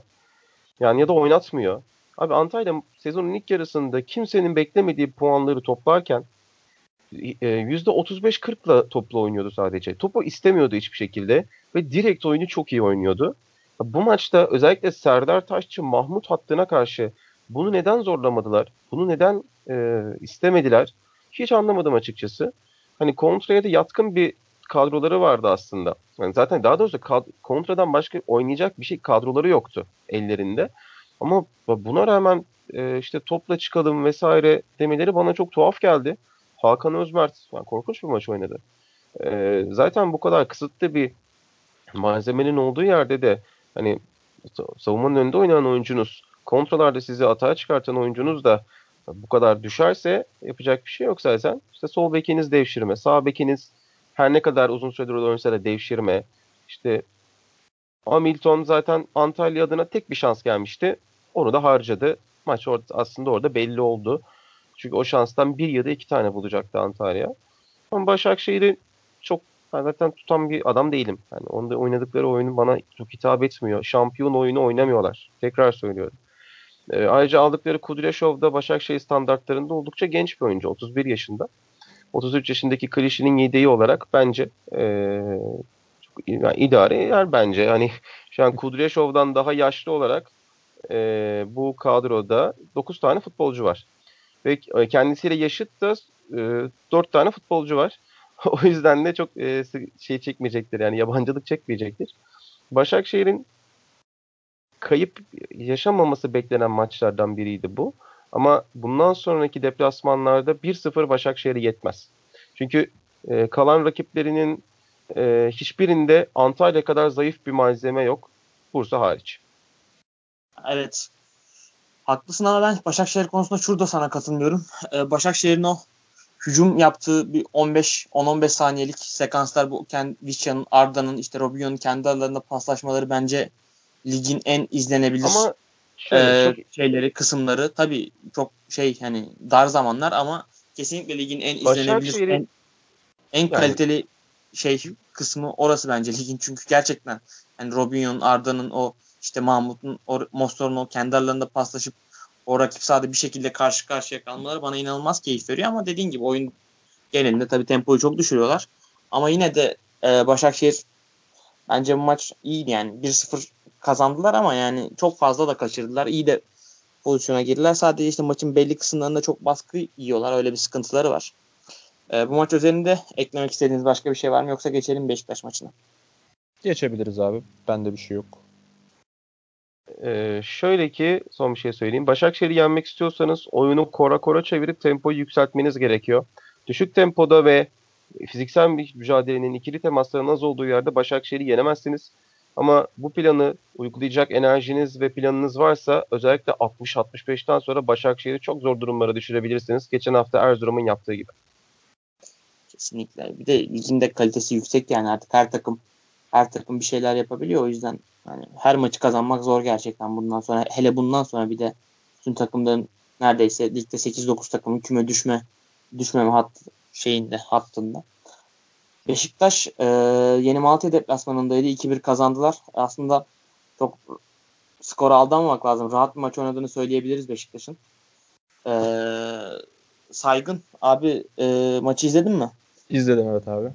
Yani ya da oynatmıyor. Abi Antalya sezonun ilk yarısında kimsenin beklemediği puanları toplarken %35-40'la e, topla oynuyordu sadece. Topu istemiyordu hiçbir şekilde ve direkt oyunu çok iyi oynuyordu. Bu maçta özellikle Serdar Taşçı Mahmut hattına karşı bunu neden zorlamadılar? Bunu neden e, istemediler? Hiç anlamadım açıkçası. Hani kontraya da yatkın bir kadroları vardı aslında. Yani zaten daha doğrusu kad- kontradan başka oynayacak bir şey kadroları yoktu ellerinde. Ama buna rağmen e, işte topla çıkalım vesaire demeleri bana çok tuhaf geldi. Hakan Özmert yani korkunç bir maç oynadı. E, zaten bu kadar kısıtlı bir malzemenin olduğu yerde de hani savunmanın önünde oynayan oyuncunuz, kontralarda sizi atağa çıkartan oyuncunuz da bu kadar düşerse yapacak bir şey yok zaten. İşte sol bekiniz devşirme, sağ bekiniz her ne kadar uzun süredir oynasa da devşirme. İşte Hamilton zaten Antalya adına tek bir şans gelmişti. Onu da harcadı. Maç orada, aslında orada belli oldu. Çünkü o şanstan bir ya da iki tane bulacaktı Antalya. Ama Başakşehir'i çok ben zaten tutan bir adam değilim. Yani onda oynadıkları oyunu bana çok hitap etmiyor. Şampiyon oyunu oynamıyorlar. Tekrar söylüyorum. E, ayrıca aldıkları Kudryashov'da Başakşehir standartlarında oldukça genç bir oyuncu. 31 yaşında. 33 yaşındaki Klişi'nin yedeği olarak bence e, çok yani idare eder bence. Hani şu an Kudryashov'dan daha yaşlı olarak e, bu kadroda 9 tane futbolcu var. Ve kendisiyle yaşıt da e, 4 tane futbolcu var. o yüzden de çok e, şey çekmeyecektir yani yabancılık çekmeyecektir. Başakşehir'in kayıp yaşamaması beklenen maçlardan biriydi bu. Ama bundan sonraki deplasmanlarda 1-0 Başakşehir'e yetmez. Çünkü e, kalan rakiplerinin e, hiçbirinde Antalya kadar zayıf bir malzeme yok. Bursa hariç. Evet. Haklısın ama ben Başakşehir konusunda şurada sana katılmıyorum. Ee, Başakşehir'in o hücum yaptığı bir 15 10-15 saniyelik sekanslar bu Vişya'nın, Arda'nın işte Robinho'nun kendi aralarında paslaşmaları bence ligin en izlenebilir ama şöyle, e, çok... şeyleri, kısımları tabii çok şey hani dar zamanlar ama kesinlikle ligin en izlenebilir en, en kaliteli yani. şey kısmı orası bence ligin çünkü gerçekten hani Robinho'nun, Arda'nın o işte Mahmut'un, Mostor'un o kendi aralarında paslaşıp o rakip sahada bir şekilde karşı karşıya kalmaları bana inanılmaz keyif veriyor ama dediğin gibi oyun genelinde tabii tempoyu çok düşürüyorlar. Ama yine de e, Başakşehir bence bu maç iyiydi yani 1-0 kazandılar ama yani çok fazla da kaçırdılar. İyi de pozisyona girdiler. Sadece işte maçın belli kısımlarında çok baskı yiyorlar. Öyle bir sıkıntıları var. E, bu maç üzerinde eklemek istediğiniz başka bir şey var mı yoksa geçelim Beşiktaş maçına? Geçebiliriz abi. Bende bir şey yok. Ee, şöyle ki son bir şey söyleyeyim. Başakşehir'i yenmek istiyorsanız oyunu kora kora çevirip tempoyu yükseltmeniz gerekiyor. Düşük tempoda ve fiziksel bir mücadelenin ikili temasların az olduğu yerde Başakşehir'i yenemezsiniz. Ama bu planı uygulayacak enerjiniz ve planınız varsa özellikle 60-65'ten sonra Başakşehir'i çok zor durumlara düşürebilirsiniz. Geçen hafta Erzurum'un yaptığı gibi. Kesinlikle. Bir de ligin de kalitesi yüksek yani artık her takım her takım bir şeyler yapabiliyor. O yüzden yani her maçı kazanmak zor gerçekten bundan sonra. Hele bundan sonra bir de bütün takımların neredeyse ligde 8-9 takımın küme düşme düşmeme hat şeyinde hattında. Beşiktaş e, Yeni Malatya deplasmanındaydı. 2-1 kazandılar. Aslında çok skora aldanmamak lazım. Rahat bir maç oynadığını söyleyebiliriz Beşiktaş'ın. E, Saygın abi e, maçı izledin mi? İzledim evet abi.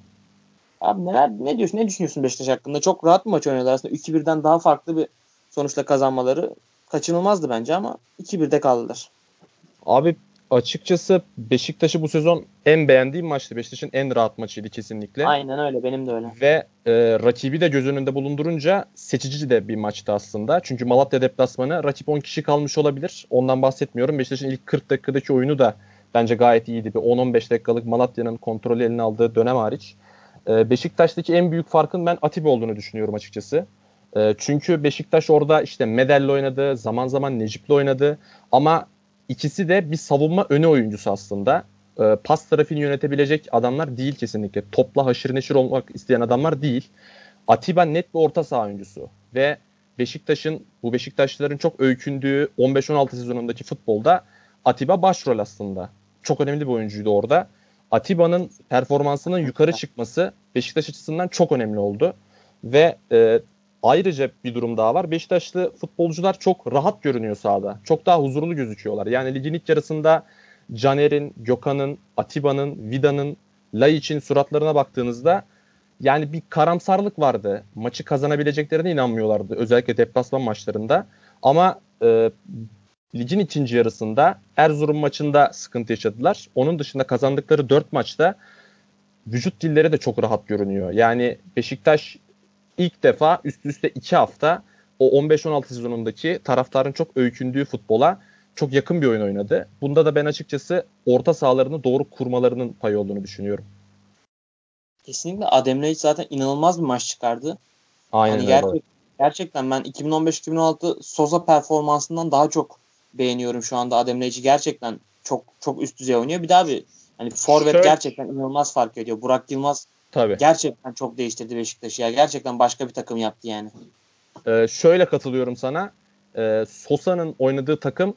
Abi neler ne diyorsun? Ne düşünüyorsun Beşiktaş hakkında? Çok rahat bir maç oynadılar aslında. 2-1'den daha farklı bir sonuçla kazanmaları kaçınılmazdı bence ama 2-1'de kaldılar. Abi açıkçası Beşiktaş'ı bu sezon en beğendiğim maçtı. Beşiktaş'ın en rahat maçıydı kesinlikle. Aynen öyle benim de öyle. Ve e, rakibi de göz önünde bulundurunca seçici de bir maçtı aslında. Çünkü Malatya deplasmanı rakip 10 kişi kalmış olabilir. Ondan bahsetmiyorum. Beşiktaş'ın ilk 40 dakikadaki oyunu da bence gayet iyiydi. Bir 10-15 dakikalık Malatya'nın kontrolü eline aldığı dönem hariç. E, Beşiktaş'taki en büyük farkın ben Atiba olduğunu düşünüyorum açıkçası. E, çünkü Beşiktaş orada işte Medel'le oynadı, zaman zaman Necip'le oynadı. Ama ikisi de bir savunma önü oyuncusu aslında. E, pas tarafını yönetebilecek adamlar değil kesinlikle. Topla haşır neşir olmak isteyen adamlar değil. Atiba net bir orta saha oyuncusu ve Beşiktaş'ın bu Beşiktaşlıların çok öykündüğü 15-16 sezonundaki futbolda Atiba başrol aslında. Çok önemli bir oyuncuydu orada. Atiba'nın performansının yukarı çıkması Beşiktaş açısından çok önemli oldu. Ve e, ayrıca bir durum daha var. Beşiktaşlı futbolcular çok rahat görünüyor sahada. Çok daha huzurlu gözüküyorlar. Yani ligin ilk yarısında Caner'in, Gökhan'ın, Atiba'nın, Vida'nın, Laiç'in suratlarına baktığınızda yani bir karamsarlık vardı. Maçı kazanabileceklerine inanmıyorlardı. Özellikle deplasman maçlarında. Ama e, ligin ikinci yarısında Erzurum maçında sıkıntı yaşadılar. Onun dışında kazandıkları 4 maçta vücut dilleri de çok rahat görünüyor. Yani Beşiktaş ilk defa üst üste 2 hafta o 15-16 sezonundaki taraftarın çok öykündüğü futbola çok yakın bir oyun oynadı. Bunda da ben açıkçası orta sahalarını doğru kurmalarının payı olduğunu düşünüyorum. Kesinlikle Adem Reis zaten inanılmaz bir maç çıkardı. Aynen hani gerçek, gerçekten ben 2015-2016 Sosa performansından daha çok beğeniyorum şu anda Adem Reis'i. Gerçekten çok çok üst düzey oynuyor. Bir daha bir hani forvet gerçekten inanılmaz fark ediyor. Burak Yılmaz Tabii. gerçekten çok değiştirdi Beşiktaş'ı. Ya gerçekten başka bir takım yaptı yani. Ee, şöyle katılıyorum sana. Ee, Sosa'nın oynadığı takım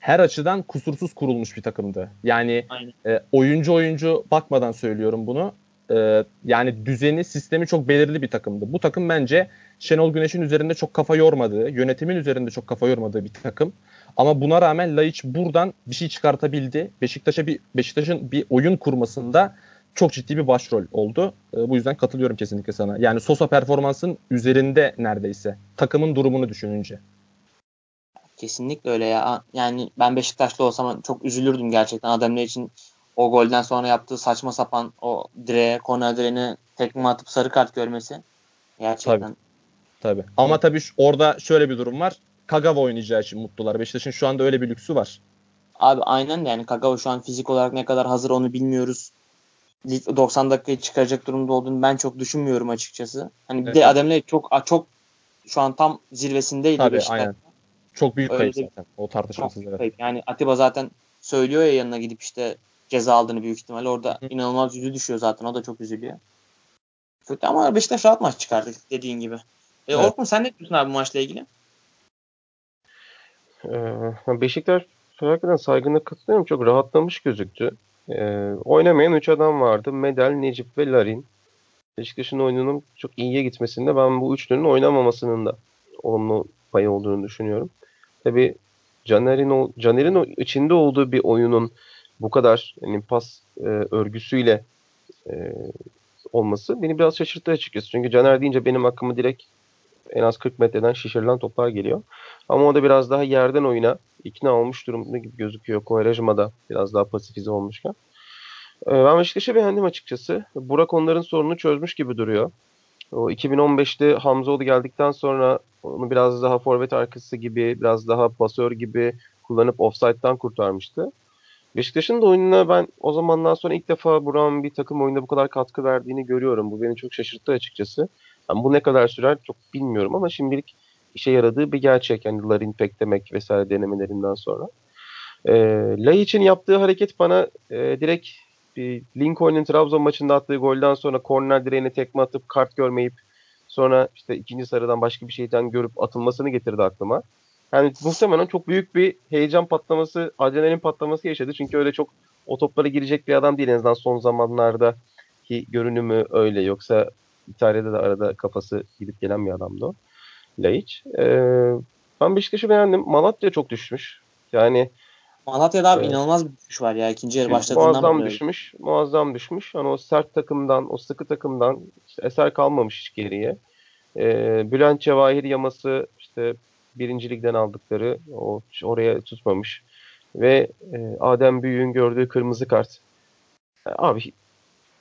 her açıdan kusursuz kurulmuş bir takımdı. Yani e, oyuncu oyuncu bakmadan söylüyorum bunu. E, yani düzeni, sistemi çok belirli bir takımdı. Bu takım bence Şenol Güneş'in üzerinde çok kafa yormadığı, yönetimin üzerinde çok kafa yormadığı bir takım. Ama buna rağmen Laiç buradan bir şey çıkartabildi. Beşiktaş'a bir Beşiktaş'ın bir oyun kurmasında çok ciddi bir başrol oldu. E, bu yüzden katılıyorum kesinlikle sana. Yani Sosa performansın üzerinde neredeyse. Takımın durumunu düşününce. Kesinlikle öyle ya. Yani ben Beşiktaşlı olsam çok üzülürdüm gerçekten. Adamlar için o golden sonra yaptığı saçma sapan o direğe, korner direğine tekme atıp sarı kart görmesi. Gerçekten. Tabii. tabii. Ama tabii orada şöyle bir durum var. Kagawa oynayacağı için mutlular. Beşiktaş'ın şu anda öyle bir lüksü var. Abi aynen de yani Kagawa şu an fizik olarak ne kadar hazır onu bilmiyoruz. 90 dakikayı çıkaracak durumda olduğunu ben çok düşünmüyorum açıkçası. Hani bir evet. de Adem'le çok çok şu an tam zirvesindeydi Tabii, Beşiktaş. Aynen. Çok büyük kayıp zaten. O tartışmasız. Çok kayıp. Yani Atiba zaten söylüyor ya yanına gidip işte ceza aldığını büyük ihtimalle. Orada Hı. inanılmaz yüzü düşüyor zaten. O da çok üzülüyor. Kötü ama Beşiktaş rahat maç çıkardı dediğin gibi. E, evet. Orkun sen ne diyorsun abi bu maçla ilgili? Ee, Beşiktaş hakikaten saygına katılıyorum. Çok rahatlamış gözüktü. Ee, oynamayan 3 adam vardı. Medel, Necip ve Larin. Beşiktaş'ın oyununun çok iyiye gitmesinde ben bu üçlünün oynamamasının da olumlu payı olduğunu düşünüyorum. Tabi Caner'in Caner'in içinde olduğu bir oyunun bu kadar yani pas e, örgüsüyle e, olması beni biraz şaşırttı açıkçası. Çünkü Caner deyince benim aklıma direkt en az 40 metreden şişirilen toplar geliyor. Ama o da biraz daha yerden oyuna ikna olmuş durumda gibi gözüküyor. Kovarejma da biraz daha pasifize olmuşken. E, ben Beşiktaş'ı beğendim açıkçası. Burak onların sorununu çözmüş gibi duruyor. O 2015'te Hamzoğlu geldikten sonra onu biraz daha forvet arkası gibi, biraz daha pasör gibi kullanıp offside'dan kurtarmıştı. Beşiktaş'ın da oyununa ben o zamandan sonra ilk defa Burak'ın bir takım oyunda bu kadar katkı verdiğini görüyorum. Bu beni çok şaşırttı açıkçası. Yani bu ne kadar sürer çok bilmiyorum ama şimdilik işe yaradığı bir gerçek. Yani Larin pek demek vesaire denemelerinden sonra. E, Lay için yaptığı hareket bana e, direkt bir Lincoln'un Trabzon maçında attığı golden sonra korner direğine tekme atıp kart görmeyip sonra işte ikinci sarıdan başka bir şeyden görüp atılmasını getirdi aklıma. Yani muhtemelen çok büyük bir heyecan patlaması, adrenalin patlaması yaşadı. Çünkü öyle çok o toplara girecek bir adam değil en azından son zamanlarda ki görünümü öyle. Yoksa İtalya'da da arada kafası gidip gelen bir adamdı o. Laiç. Ee, ben Beşiktaş'ı beğendim. Malatya çok düşmüş. Yani Malatya'da abi e, inanılmaz bir düşüş var ya ikinci yarı başladığından Muazzam düşmüş. Muazzam düşmüş. Hani o sert takımdan, o sıkı takımdan işte eser kalmamış hiç geriye. Ee, Bülent Cevahir yaması işte birinci ligden aldıkları o oraya tutmamış. Ve e, Adem Büyük'ün gördüğü kırmızı kart. E, abi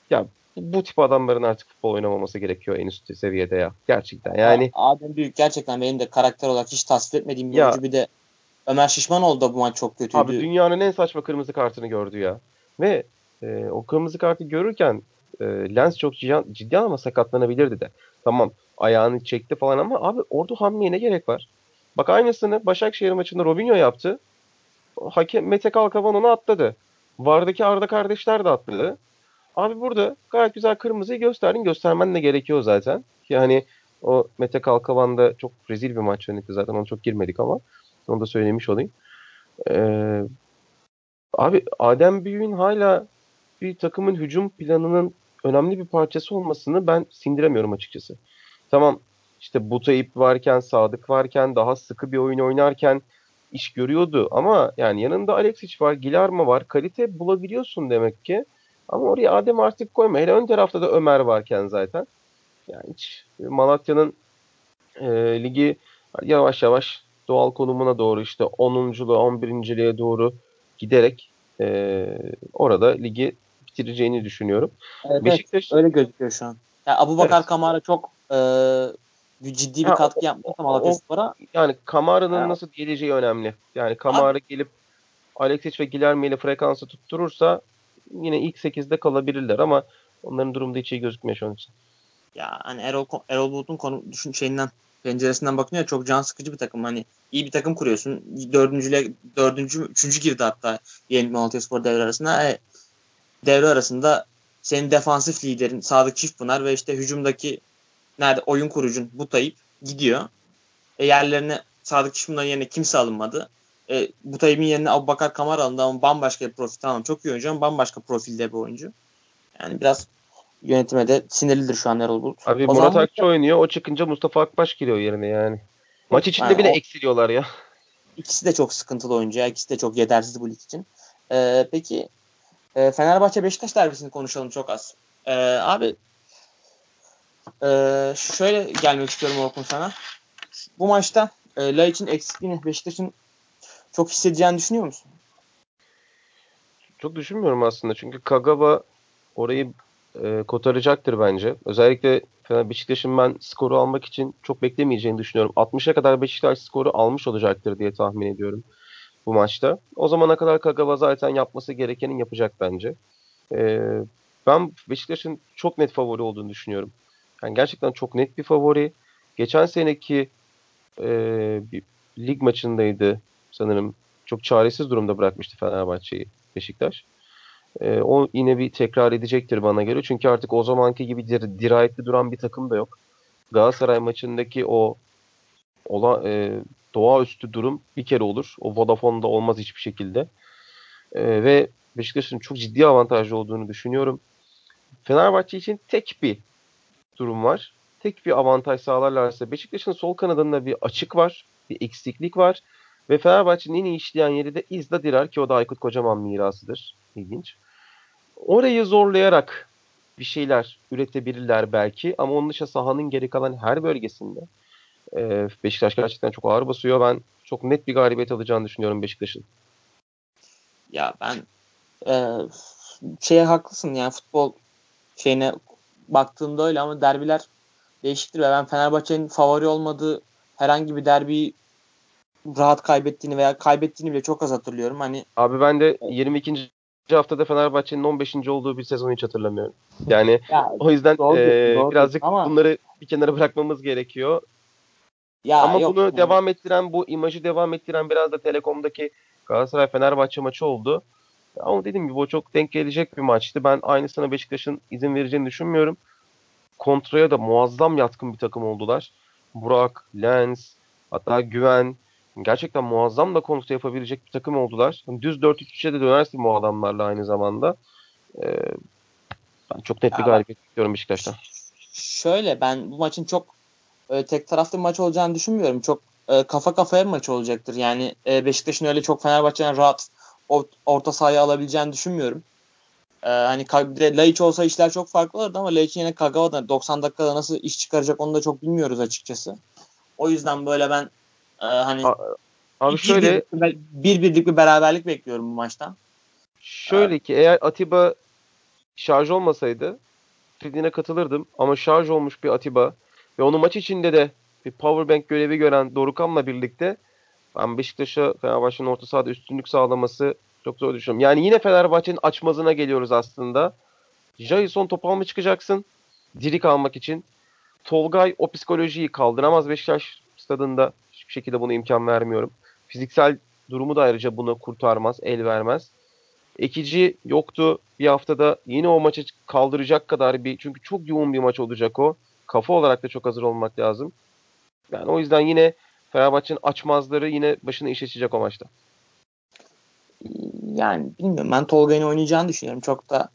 ya bu tip adamların artık futbol oynamaması gerekiyor en üst seviyede ya. Gerçekten yani. Adem Büyük gerçekten benim de karakter olarak hiç tasvip etmediğim bir ya, oyuncu. Bir de Ömer Şişmanoğlu da bu maç çok kötüydü. Abi dünyanın en saçma kırmızı kartını gördü ya. Ve e, o kırmızı kartı görürken e, Lens çok ciddi, ciddi ama sakatlanabilirdi de. Tamam ayağını çekti falan ama abi orada hamleye ne gerek var? Bak aynısını Başakşehir maçında Robinho yaptı. Hakem Mete Kalkavan onu atladı. Vardaki Arda kardeşler de atladı. Abi burada gayet güzel kırmızıyı gösterdin. Göstermen de gerekiyor zaten. Yani o Mete Kalkavan'da çok rezil bir maç yönetti zaten. Onu çok girmedik ama. Onu da söylemiş olayım. Ee, abi Adem Büyük'ün hala bir takımın hücum planının önemli bir parçası olmasını ben sindiremiyorum açıkçası. Tamam işte Butayip varken, Sadık varken, daha sıkı bir oyun oynarken iş görüyordu. Ama yani yanında Alexic var, Gilarma var. Kalite bulabiliyorsun demek ki. Ama oraya Adem artık koyma. Hele ön tarafta da Ömer varken zaten. Yani hiç Malatya'nın e, ligi yavaş yavaş doğal konumuna doğru işte 10.luğa 11.liğe doğru giderek e, orada ligi bitireceğini düşünüyorum. Evet, Beşiktaş öyle gözüküyor şu an. Yani Abu Bakar evet. Kamara çok e, ciddi bir ha, katkı o, yapmasa Malatya Spor'a. Yani Kamara'nın yani. nasıl geleceği önemli. Yani Kamara gelip Alexic ve Guilherme ile frekansı tutturursa yine ilk 8'de kalabilirler ama onların durumda hiç iyi gözükmüyor şu an için. Ya hani Erol, Erol Bulut'un konu düşün şeyinden penceresinden bakınca çok can sıkıcı bir takım. Hani iyi bir takım kuruyorsun. Dördüncüyle, dördüncü, üçüncü girdi hatta Yeni Malatya Spor devre arasında. E, devre arasında senin defansif liderin Sadık Çiftpınar ve işte hücumdaki nerede oyun kurucun Butayip gidiyor. E, yerlerine Sadık Çiftpınar'ın yerine kimse alınmadı. E, Butayip'in yerine Abubakar Kamar alındı ama bambaşka bir profil. Tamam çok iyi oyuncu ama bambaşka profilde bir oyuncu. Yani biraz yönetime de sinirlidir şu an Erol Bulut. Abi o Murat Akçı oynuyor. O çıkınca Mustafa Akbaş giriyor yerine yani. Maç içinde yani bile o, eksiliyorlar ya. İkisi de çok sıkıntılı oyuncu ya. İkisi de çok yetersiz bu lig için. Ee, peki e, Fenerbahçe Beşiktaş derbisini konuşalım çok az. Ee, abi e, şöyle gelmek istiyorum Orkun sana. Bu maçta e, La için eksikliğini Beşiktaş'ın çok hissedeceğini düşünüyor musun? Çok düşünmüyorum aslında. Çünkü Kagawa orayı e, kotaracaktır bence. Özellikle Beşiktaş'ın ben skoru almak için çok beklemeyeceğini düşünüyorum. 60'a kadar Beşiktaş skoru almış olacaktır diye tahmin ediyorum bu maçta. O zamana kadar Kagawa zaten yapması gerekenin yapacak bence. E, ben Beşiktaş'ın çok net favori olduğunu düşünüyorum. Yani gerçekten çok net bir favori. Geçen seneki e, bir lig maçındaydı sanırım. Çok çaresiz durumda bırakmıştı Fenerbahçe'yi Beşiktaş. E, o yine bir tekrar edecektir bana göre. Çünkü artık o zamanki gibi dir dirayetli duran bir takım da yok. Galatasaray maçındaki o ola, e, doğaüstü durum bir kere olur. O Vodafone'da olmaz hiçbir şekilde. E, ve Beşiktaş'ın çok ciddi avantajlı olduğunu düşünüyorum. Fenerbahçe için tek bir durum var. Tek bir avantaj sağlarlarsa Beşiktaş'ın sol kanadında bir açık var. Bir eksiklik var. Ve Fenerbahçe'nin en iyi işleyen yeri de İzda Dirar ki o da Aykut Kocaman mirasıdır. İlginç. Orayı zorlayarak bir şeyler üretebilirler belki ama onun dışında sahanın geri kalan her bölgesinde e, Beşiktaş gerçekten çok ağır basıyor. Ben çok net bir galibiyet alacağını düşünüyorum Beşiktaş'ın. Ya ben e, şeye haklısın yani futbol şeyine baktığımda öyle ama derbiler değişiktir ve ben Fenerbahçe'nin favori olmadığı herhangi bir derbi rahat kaybettiğini veya kaybettiğini bile çok az hatırlıyorum. Hani Abi ben de 22 haftada Fenerbahçe'nin 15. olduğu bir sezonu hiç hatırlamıyorum. Yani ya, o yüzden doğru, e, doğru, birazcık ama... bunları bir kenara bırakmamız gerekiyor. Ya, ama yok, bunu yani. devam ettiren, bu imajı devam ettiren biraz da Telekom'daki Galatasaray Fenerbahçe maçı oldu. Ama dediğim gibi o çok denk gelecek bir maçtı. Ben aynısına Beşiktaş'ın izin vereceğini düşünmüyorum. Kontraya da muazzam yatkın bir takım oldular. Burak, Lens, hatta Güven, gerçekten muazzam da kontra yapabilecek bir takım oldular. Düz 4-3-3'e de dönersin bu adamlarla aynı zamanda. Ee, ben çok net bir galibiyet bekliyorum Beşiktaş'tan. Şöyle ben bu maçın çok e, tek taraflı bir maç olacağını düşünmüyorum. Çok e, kafa kafaya bir maç olacaktır. Yani e, Beşiktaş'ın öyle çok Fenerbahçe'den rahat orta sahaya alabileceğini düşünmüyorum. Ee, hani Laiç olsa işler çok farklı olurdu ama Laiç yine Kagawa'da 90 dakikada nasıl iş çıkaracak onu da çok bilmiyoruz açıkçası. O yüzden böyle ben ee, hani Abi bir, şöyle bir, bir birlik bir beraberlik bekliyorum bu maçtan. Şöyle ki eğer Atiba şarj olmasaydı dediğine katılırdım ama şarj olmuş bir Atiba ve onu maç içinde de bir powerbank görevi gören Dorukan'la birlikte ben Beşiktaş'a Fenerbahçe'nin orta sahada üstünlük sağlaması çok zor düşünüyorum. Yani yine Fenerbahçe'nin açmazına geliyoruz aslında. Jason topal mı çıkacaksın? Diri kalmak için. Tolgay o psikolojiyi kaldıramaz Beşiktaş stadında şekilde buna imkan vermiyorum. Fiziksel durumu da ayrıca bunu kurtarmaz, el vermez. Ekici yoktu bir haftada. Yine o maçı kaldıracak kadar bir çünkü çok yoğun bir maç olacak o. Kafa olarak da çok hazır olmak lazım. Yani o yüzden yine Fenerbahçe'nin açmazları yine başına iş açacak o maçta. Yani bilmiyorum. Ben Tolga'nın oynayacağını düşünüyorum. Çok da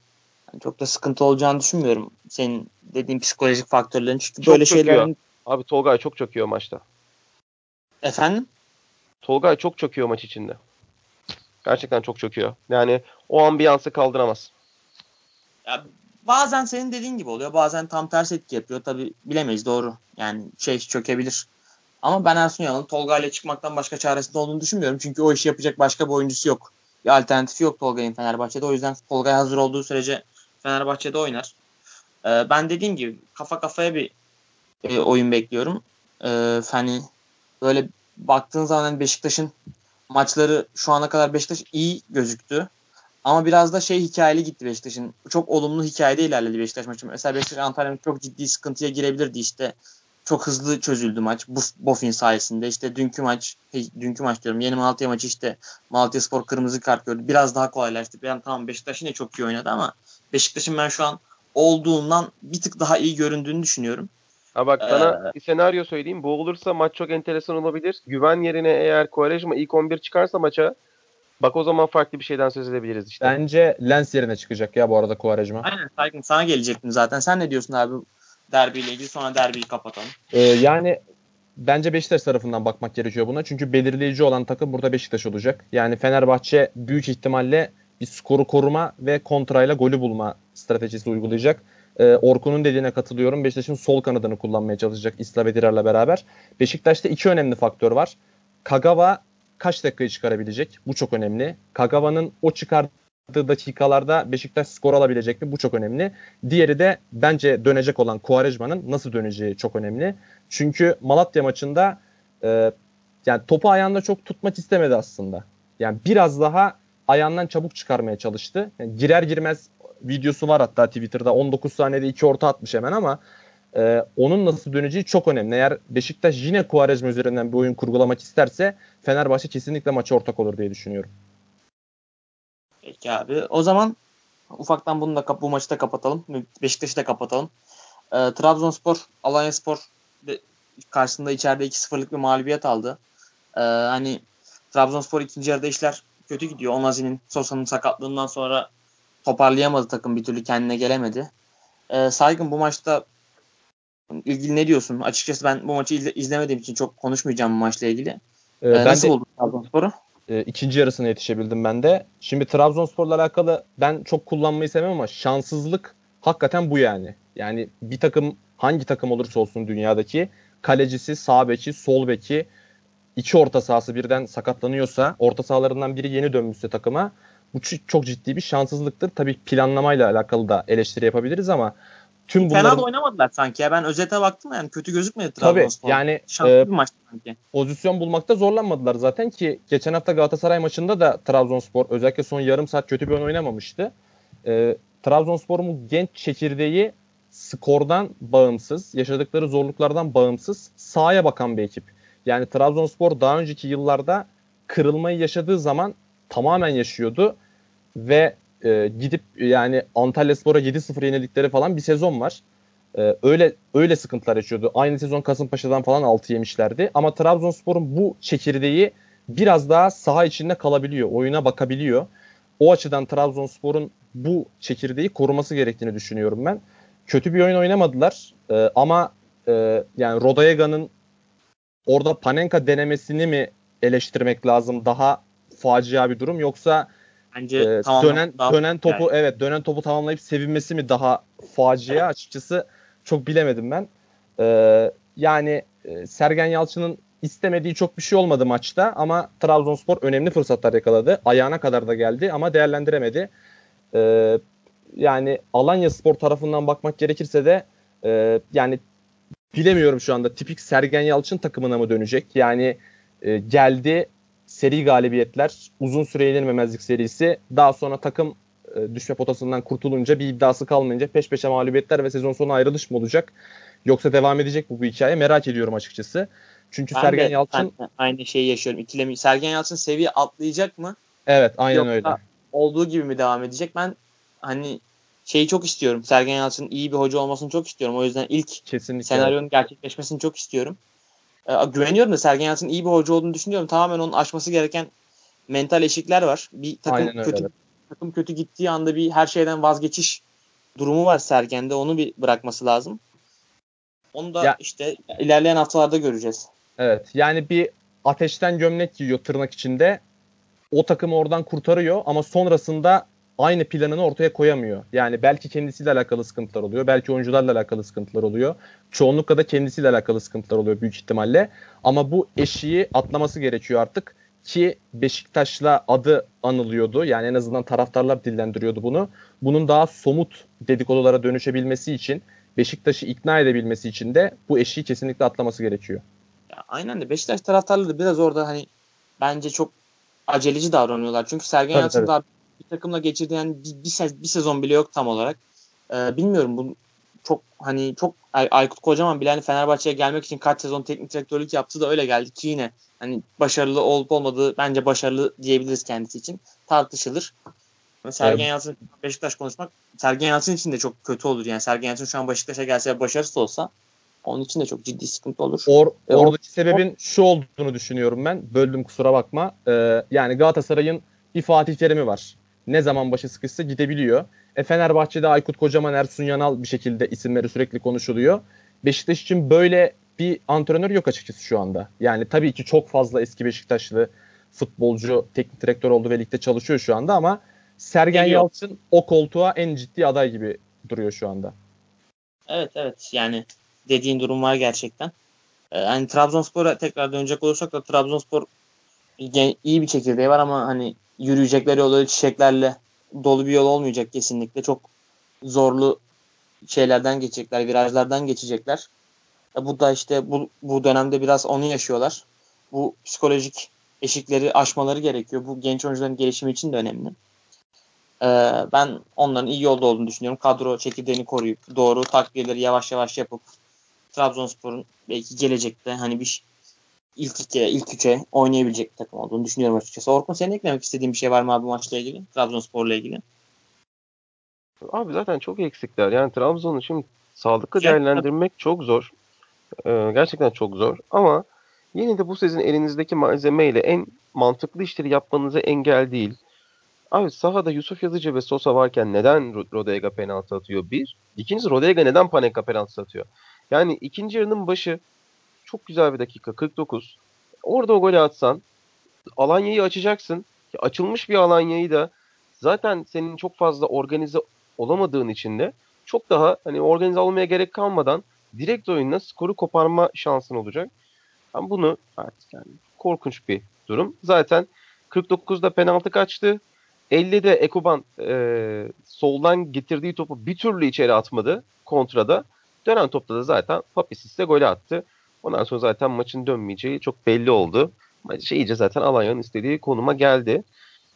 çok da sıkıntı olacağını düşünmüyorum. Senin dediğin psikolojik faktörlerin çünkü çok böyle şeylerin Abi Tolgay çok çöküyor maçta. Efendim? Tolgay çok çöküyor maç içinde. Gerçekten çok çöküyor. Yani o ambiyansı kaldıramaz. Ya bazen senin dediğin gibi oluyor. Bazen tam tersi etki yapıyor. Tabi bilemeyiz doğru. Yani şey çökebilir. Ama ben Ersun Yanal'ın Tolga ile çıkmaktan başka çaresinde olduğunu düşünmüyorum. Çünkü o işi yapacak başka bir oyuncusu yok. Bir alternatifi yok Tolga'nın Fenerbahçe'de. O yüzden Tolga'ya hazır olduğu sürece Fenerbahçe'de oynar. Ee, ben dediğim gibi kafa kafaya bir e, oyun bekliyorum. Ee, hani böyle baktığın zaman hani Beşiktaş'ın maçları şu ana kadar Beşiktaş iyi gözüktü. Ama biraz da şey hikayeli gitti Beşiktaş'ın. Çok olumlu hikayede ilerledi Beşiktaş maçı. Mesela Beşiktaş Antalya'nın çok ciddi sıkıntıya girebilirdi işte. Çok hızlı çözüldü maç. Bu Bofin sayesinde. İşte dünkü maç, hey, dünkü maç diyorum. Yeni Malatya maçı işte Malatya Spor kırmızı kart gördü. Biraz daha kolaylaştı. Yani tamam Beşiktaş yine çok iyi oynadı ama Beşiktaş'ın ben şu an olduğundan bir tık daha iyi göründüğünü düşünüyorum. Ha bak sana ee, bir senaryo söyleyeyim. Bu olursa maç çok enteresan olabilir. Güven yerine eğer Quaresma ilk 11 çıkarsa maça bak o zaman farklı bir şeyden söz edebiliriz işte. Bence Lens yerine çıkacak ya bu arada Quaresma. Aynen saygın sana gelecektim zaten. Sen ne diyorsun abi derbiyle ilgili sonra derbiyi kapatalım. Ee, yani bence Beşiktaş tarafından bakmak gerekiyor buna. Çünkü belirleyici olan takım burada Beşiktaş olacak. Yani Fenerbahçe büyük ihtimalle bir skoru koruma ve kontrayla golü bulma stratejisi uygulayacak. Ee, Orkun'un dediğine katılıyorum. Beşiktaş'ın sol kanadını kullanmaya çalışacak İsla Bedirar'la beraber. Beşiktaş'ta iki önemli faktör var. Kagawa kaç dakikayı çıkarabilecek? Bu çok önemli. Kagawa'nın o çıkardığı dakikalarda Beşiktaş skor alabilecek mi? Bu çok önemli. Diğeri de bence dönecek olan Quaresma'nın nasıl döneceği çok önemli. Çünkü Malatya maçında e, yani topu ayağında çok tutmak istemedi aslında. Yani biraz daha ayağından çabuk çıkarmaya çalıştı. Yani girer girmez videosu var hatta Twitter'da 19 saniyede iki orta atmış hemen ama e, onun nasıl döneceği çok önemli. Eğer Beşiktaş yine Kuarezma üzerinden bir oyun kurgulamak isterse Fenerbahçe kesinlikle maça ortak olur diye düşünüyorum. Peki abi. O zaman ufaktan bunu da bu maçı da kapatalım. Beşiktaş'ı da kapatalım. E, Trabzonspor, Alanyaspor karşısında içeride 2-0'lık bir mağlubiyet aldı. E, hani Trabzonspor ikinci yarıda işler kötü gidiyor. Onazi'nin Sosa'nın sakatlığından sonra toparlayamadı takım bir türlü kendine gelemedi. E, Saygın bu maçta ilgili ne diyorsun? Açıkçası ben bu maçı izle, izlemediğim için çok konuşmayacağım bu maçla ilgili. Ee, ee, nasıl de, buldun Trabzonspor'u? E, ikinci yarısına yetişebildim ben de. Şimdi Trabzonspor'la alakalı ben çok kullanmayı sevmem ama şanssızlık hakikaten bu yani. Yani bir takım hangi takım olursa olsun dünyadaki kalecisi, sağ beki, sol beki, iki orta sahası birden sakatlanıyorsa, orta sahalarından biri yeni dönmüşse takıma bu çok ciddi bir şanssızlıktır. Tabii planlamayla alakalı da eleştiri yapabiliriz ama tüm bunların... Fena da oynamadılar sanki ya. Ben özete baktım yani kötü gözükmedi Trabzonspor. Tabii yani Şanslı e, bir maçtı sanki. pozisyon bulmakta zorlanmadılar zaten ki geçen hafta Galatasaray maçında da Trabzonspor özellikle son yarım saat kötü bir oyun oynamamıştı. E, Trabzonspor'un bu genç çekirdeği skordan bağımsız, yaşadıkları zorluklardan bağımsız sahaya bakan bir ekip. Yani Trabzonspor daha önceki yıllarda kırılmayı yaşadığı zaman tamamen yaşıyordu ve e, gidip yani Antalya Spor'a 7-0 yenildikleri falan bir sezon var. E, öyle öyle sıkıntılar yaşıyordu. Aynı sezon Kasımpaşa'dan falan 6 yemişlerdi. Ama Trabzonspor'un bu çekirdeği biraz daha saha içinde kalabiliyor. Oyuna bakabiliyor. O açıdan Trabzonspor'un bu çekirdeği koruması gerektiğini düşünüyorum ben. Kötü bir oyun oynamadılar. E, ama e, yani Rodayega'nın orada Panenka denemesini mi eleştirmek lazım? Daha facia bir durum yoksa Bence e, dönen dönen topu yani. evet dönen topu tamamlayıp sevinmesi mi daha facia açıkçası çok bilemedim ben. Ee, yani e, Sergen Yalçın'ın istemediği çok bir şey olmadı maçta ama Trabzonspor önemli fırsatlar yakaladı. Ayağına kadar da geldi ama değerlendiremedi. Ee, yani Alanya Spor tarafından bakmak gerekirse de e, yani bilemiyorum şu anda tipik Sergen Yalçın takımına mı dönecek? Yani e, geldi seri galibiyetler, uzun süre yenilmemezlik serisi. Daha sonra takım e, düşme potasından kurtulunca bir iddiası kalmayınca peş peşe mağlubiyetler ve sezon sonu ayrılış mı olacak? Yoksa devam edecek mi bu hikaye? Merak ediyorum açıkçası. Çünkü ben Sergen de, Yalçın ben aynı şeyi yaşıyorum. İkilemi Sergen Yalçın seviye atlayacak mı? Evet, aynen Yoksa öyle. olduğu gibi mi devam edecek? Ben hani şeyi çok istiyorum. Sergen Yalçın'ın iyi bir hoca olmasını çok istiyorum. O yüzden ilk Kesinlikle. senaryonun gerçekleşmesini çok istiyorum. Ee, güveniyorum da Sergen Yalçın'ın iyi bir hoca olduğunu düşünüyorum. Tamamen onun aşması gereken mental eşikler var. Bir takım Aynen kötü öyle. takım kötü gittiği anda bir her şeyden vazgeçiş durumu var Sergen'de. Onu bir bırakması lazım. Onu da ya, işte ilerleyen haftalarda göreceğiz. Evet. Yani bir ateşten gömlek giyiyor tırnak içinde. O takımı oradan kurtarıyor ama sonrasında aynı planını ortaya koyamıyor. Yani belki kendisiyle alakalı sıkıntılar oluyor. Belki oyuncularla alakalı sıkıntılar oluyor. Çoğunlukla da kendisiyle alakalı sıkıntılar oluyor büyük ihtimalle. Ama bu eşiği atlaması gerekiyor artık ki Beşiktaş'la adı anılıyordu. Yani en azından taraftarlar dillendiriyordu bunu. Bunun daha somut dedikodulara dönüşebilmesi için Beşiktaş'ı ikna edebilmesi için de bu eşiği kesinlikle atlaması gerekiyor. Ya aynen de Beşiktaş taraftarları biraz orada hani bence çok aceleci davranıyorlar. Çünkü Sergen Yalçın bir takımla geçirdiği yani bir, bir, sez, bir sezon bile yok tam olarak. Ee, bilmiyorum bu çok hani çok Ay- Aykut Kocaman bile hani Fenerbahçe'ye gelmek için kaç sezon teknik direktörlük yaptı da öyle geldi ki yine hani başarılı olup olmadığı bence başarılı diyebiliriz kendisi için. Tartışılır. Sergen evet. Yalçın Beşiktaş konuşmak Sergen Yalçın için de çok kötü olur. Yani Sergen Yalçın şu an Beşiktaş'a gelse başarısız olsa onun için de çok ciddi sıkıntı olur. Or, oradaki sebebin şu olduğunu düşünüyorum ben. Böldüm kusura bakma. Ee, yani Galatasaray'ın bir Fatih Terim'i var. Ne zaman başı sıkışsa gidebiliyor. E Fenerbahçe'de Aykut Kocaman, Ersun Yanal bir şekilde isimleri sürekli konuşuluyor. Beşiktaş için böyle bir antrenör yok açıkçası şu anda. Yani tabii ki çok fazla eski Beşiktaşlı futbolcu, teknik direktör oldu ve ligde çalışıyor şu anda ama Sergen Geliyor. Yalçın o koltuğa en ciddi aday gibi duruyor şu anda. Evet evet yani dediğin durum var gerçekten. Ee, hani Trabzonspor'a tekrar dönecek olursak da Trabzonspor iyi bir çekirdeği var ama hani yürüyecekleri yolu çiçeklerle dolu bir yol olmayacak kesinlikle. Çok zorlu şeylerden geçecekler, virajlardan geçecekler. E, bu da işte bu, bu dönemde biraz onu yaşıyorlar. Bu psikolojik eşikleri aşmaları gerekiyor. Bu genç oyuncuların gelişimi için de önemli. Ee, ben onların iyi yolda olduğunu düşünüyorum. Kadro çekirdeğini koruyup doğru takviyeleri yavaş yavaş yapıp Trabzonspor'un belki gelecekte hani bir ilk ikiye, ilk üçe oynayabilecek bir takım olduğunu düşünüyorum açıkçası. Orkun senin eklemek istediğin bir şey var mı abi maçla ilgili? Trabzonspor'la ilgili. Abi zaten çok eksikler. Yani Trabzon'u şimdi sağlıklı değerlendirmek çok zor. Ee, gerçekten çok zor. Ama yine de bu sizin elinizdeki malzemeyle en mantıklı işleri yapmanıza engel değil. Abi sahada Yusuf Yazıcı ve Sosa varken neden Rodega penaltı atıyor? Bir. İkincisi Rodega neden Panenka penaltı atıyor? Yani ikinci yarının başı çok güzel bir dakika 49. Orada o golü atsan Alanya'yı açacaksın. Açılmış bir Alanya'yı da zaten senin çok fazla organize olamadığın için de çok daha hani organize olmaya gerek kalmadan direkt oyunla skoru koparma şansın olacak. Ben bunu artık yani korkunç bir durum. Zaten 49'da penaltı kaçtı. 50'de Ekuban e, soldan getirdiği topu bir türlü içeri atmadı kontrada. Dönen topta da zaten Papisis de golü attı. Ondan sonra zaten maçın dönmeyeceği çok belli oldu. Maç iyice zaten Alanya'nın istediği konuma geldi.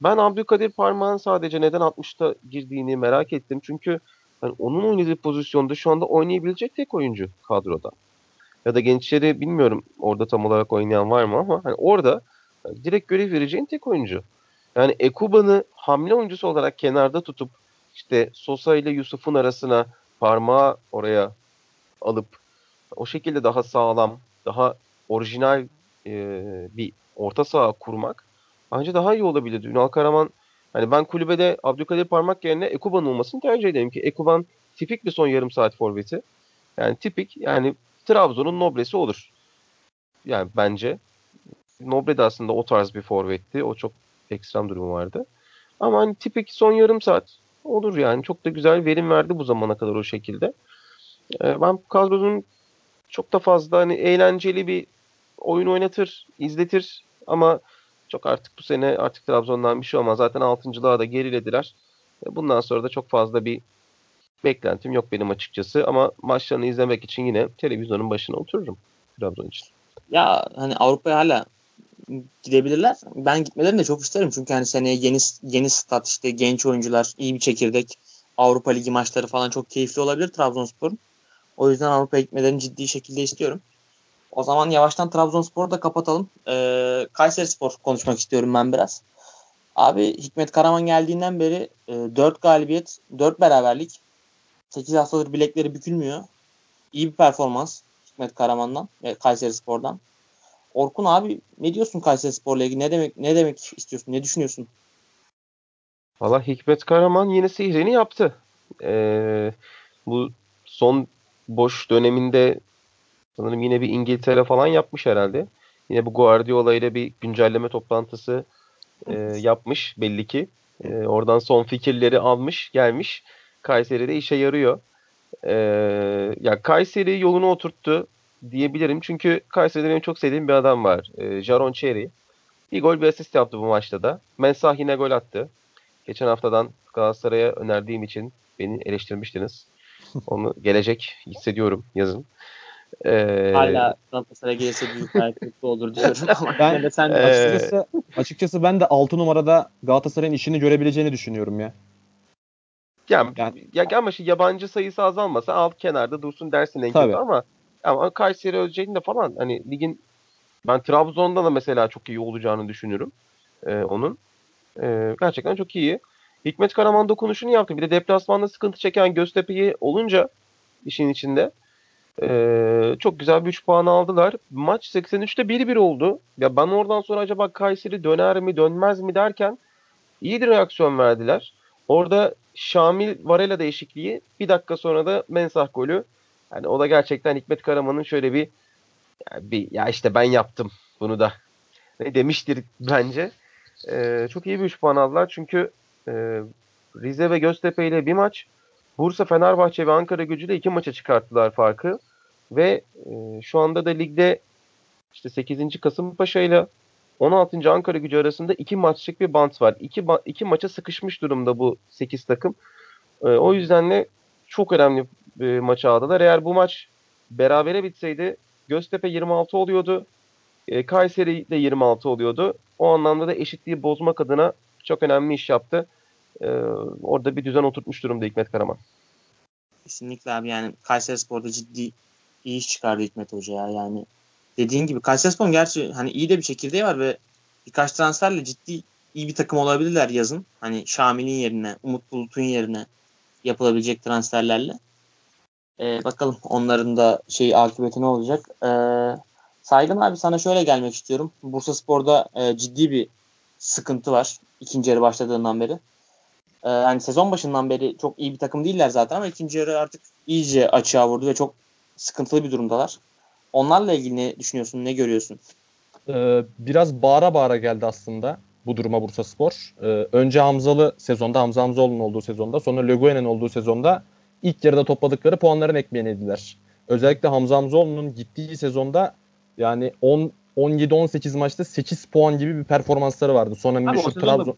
Ben Abdülkadir Parmağ'ın sadece neden 60'ta girdiğini merak ettim. Çünkü yani onun oynadığı pozisyonda şu anda oynayabilecek tek oyuncu kadroda. Ya da gençleri bilmiyorum orada tam olarak oynayan var mı ama hani orada direkt görev vereceğin tek oyuncu. Yani Ekuba'nı hamle oyuncusu olarak kenarda tutup işte Sosa ile Yusuf'un arasına parmağı oraya alıp o şekilde daha sağlam, daha orijinal e, bir orta saha kurmak bence daha iyi olabilirdi. Ünal Karaman hani ben kulübede Abdülkadir Parmak yerine Ekuban olmasını tercih ederim ki Ekuban tipik bir son yarım saat forveti. Yani tipik yani Trabzon'un Nobre'si olur. Yani bence Nobre de aslında o tarz bir forvetti. O çok ekstrem durumu vardı. Ama hani tipik son yarım saat olur yani. Çok da güzel verim verdi bu zamana kadar o şekilde. Ee, ben kadronun çok da fazla hani eğlenceli bir oyun oynatır, izletir ama çok artık bu sene artık Trabzon'dan bir şey olmaz. Zaten 6.lığa da gerilediler. E, bundan sonra da çok fazla bir beklentim yok benim açıkçası ama maçlarını izlemek için yine televizyonun başına otururum Trabzon için. Ya hani Avrupa'ya hala gidebilirler. Ben gitmelerini de çok isterim çünkü hani seneye yeni yeni stat işte genç oyuncular, iyi bir çekirdek, Avrupa Ligi maçları falan çok keyifli olabilir Trabzonspor'un. O yüzden Avrupa'ya gitmelerini ciddi şekilde istiyorum. O zaman yavaştan Trabzonspor'u da kapatalım. Ee, Kayseri Spor konuşmak istiyorum ben biraz. Abi Hikmet Karaman geldiğinden beri e, 4 galibiyet, 4 beraberlik. 8 haftadır bilekleri bükülmüyor. İyi bir performans Hikmet Karaman'dan ve Kayseri Spor'dan. Orkun abi ne diyorsun Kayseri Spor'la ilgili? Ne demek ne demek istiyorsun? Ne düşünüyorsun? Valla Hikmet Karaman yine sihrini yaptı. Ee, bu son boş döneminde sanırım yine bir İngiltere falan yapmış herhalde. Yine bu Guardiola ile bir güncelleme toplantısı e, yapmış belli ki. E, oradan son fikirleri almış, gelmiş. Kayseri'de işe yarıyor. E, ya Kayseri yolunu oturttu diyebilirim. Çünkü Kayseri'de benim çok sevdiğim bir adam var. E, Jaron Cherry. Bir gol bir asist yaptı bu maçta da. Mensah yine gol attı. Geçen haftadan Galatasaray'a önerdiğim için beni eleştirmiştiniz. Onu gelecek hissediyorum yazın. Ee, Hala Galatasaray'a gelirse büyük hayatlıklı olur diyorum. ben, sen e, açıkçası, açıkçası ben de 6 numarada Galatasaray'ın işini görebileceğini düşünüyorum ya. Ya, yani, ya ama şey, yabancı sayısı azalmasa alt kenarda dursun dersin en kötü ama ama Kayseri Özceğin de falan hani ligin ben Trabzon'da da mesela çok iyi olacağını düşünürüm e, onun. E, gerçekten çok iyi. Hikmet Karaman dokunuşunu yaptı. Bir de deplasmanda sıkıntı çeken Göztepe'yi olunca işin içinde ee, çok güzel bir 3 puan aldılar. Maç 83'te 1-1 oldu. Ya ben oradan sonra acaba Kayseri döner mi dönmez mi derken iyi bir reaksiyon verdiler. Orada Şamil Varela değişikliği bir dakika sonra da Mensah golü. Yani o da gerçekten Hikmet Karaman'ın şöyle bir ya, bir ya işte ben yaptım bunu da ne demiştir bence. Ee, çok iyi bir 3 puan aldılar çünkü e, Rize ve Göztepe ile bir maç Bursa, Fenerbahçe ve Ankara gücü de iki maça çıkarttılar farkı. Ve e, şu anda da ligde işte 8. Kasımpaşa ile 16. Ankara gücü arasında iki maçlık bir bant var. İki, iki maça sıkışmış durumda bu 8 takım. E, o yüzden de çok önemli e, maçı aldılar. Eğer bu maç berabere bitseydi Göztepe 26 oluyordu. E, Kayseri de 26 oluyordu. O anlamda da eşitliği bozmak adına çok önemli iş yaptı e, orada bir düzen oturtmuş durumda Hikmet Karaman. Kesinlikle abi yani Kayseri Spor'da ciddi iyi iş çıkardı Hikmet Hoca ya yani. Dediğin gibi Kayseri Spor'un gerçi hani iyi de bir çekirdeği var ve birkaç transferle ciddi iyi bir takım olabilirler yazın. Hani Şamil'in yerine, Umut Bulut'un yerine yapılabilecek transferlerle. Ee, bakalım onların da şey akıbeti ne olacak. Ee, Saygın abi sana şöyle gelmek istiyorum. Bursa Spor'da e, ciddi bir sıkıntı var. İkinci yarı başladığından beri. Ee, yani sezon başından beri çok iyi bir takım değiller zaten ama ikinci yarı artık iyice açığa vurdu ve çok sıkıntılı bir durumdalar. Onlarla ilgili ne düşünüyorsun, ne görüyorsun? Ee, biraz bağıra bağıra geldi aslında bu duruma Bursa Spor. Ee, önce Hamzalı sezonda, Hamza Hamzaoğlu'nun olduğu sezonda, sonra Leguen'in olduğu sezonda ilk yarıda topladıkları puanların ekmeğini yediler. Özellikle Hamza Hamzaoğlu'nun gittiği sezonda yani 10 17-18 maçta 8 puan gibi bir performansları vardı. Sonra Abi, meşhur Trabzon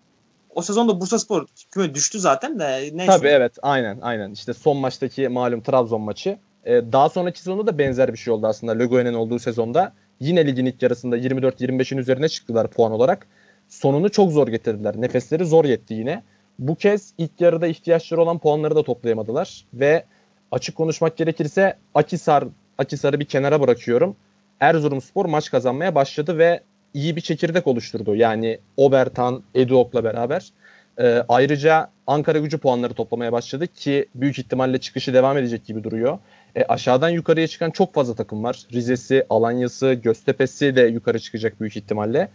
o sezonda Bursa Spor küme düştü zaten de neyse. Tabii evet aynen aynen. İşte son maçtaki malum Trabzon maçı. Ee, daha sonraki sezonda da benzer bir şey oldu aslında. Legoen'in olduğu sezonda. Yine ligin ilk yarısında 24-25'in üzerine çıktılar puan olarak. Sonunu çok zor getirdiler. Nefesleri zor yetti yine. Bu kez ilk yarıda ihtiyaçları olan puanları da toplayamadılar. Ve açık konuşmak gerekirse Akisar, Akisar'ı bir kenara bırakıyorum. Erzurumspor maç kazanmaya başladı ve iyi bir çekirdek oluşturdu. Yani Obertan, Eduok'la beraber. E, ayrıca Ankara gücü puanları toplamaya başladı ki büyük ihtimalle çıkışı devam edecek gibi duruyor. E, aşağıdan yukarıya çıkan çok fazla takım var. Rize'si, Alanya'sı, Göztepe'si de yukarı çıkacak büyük ihtimalle.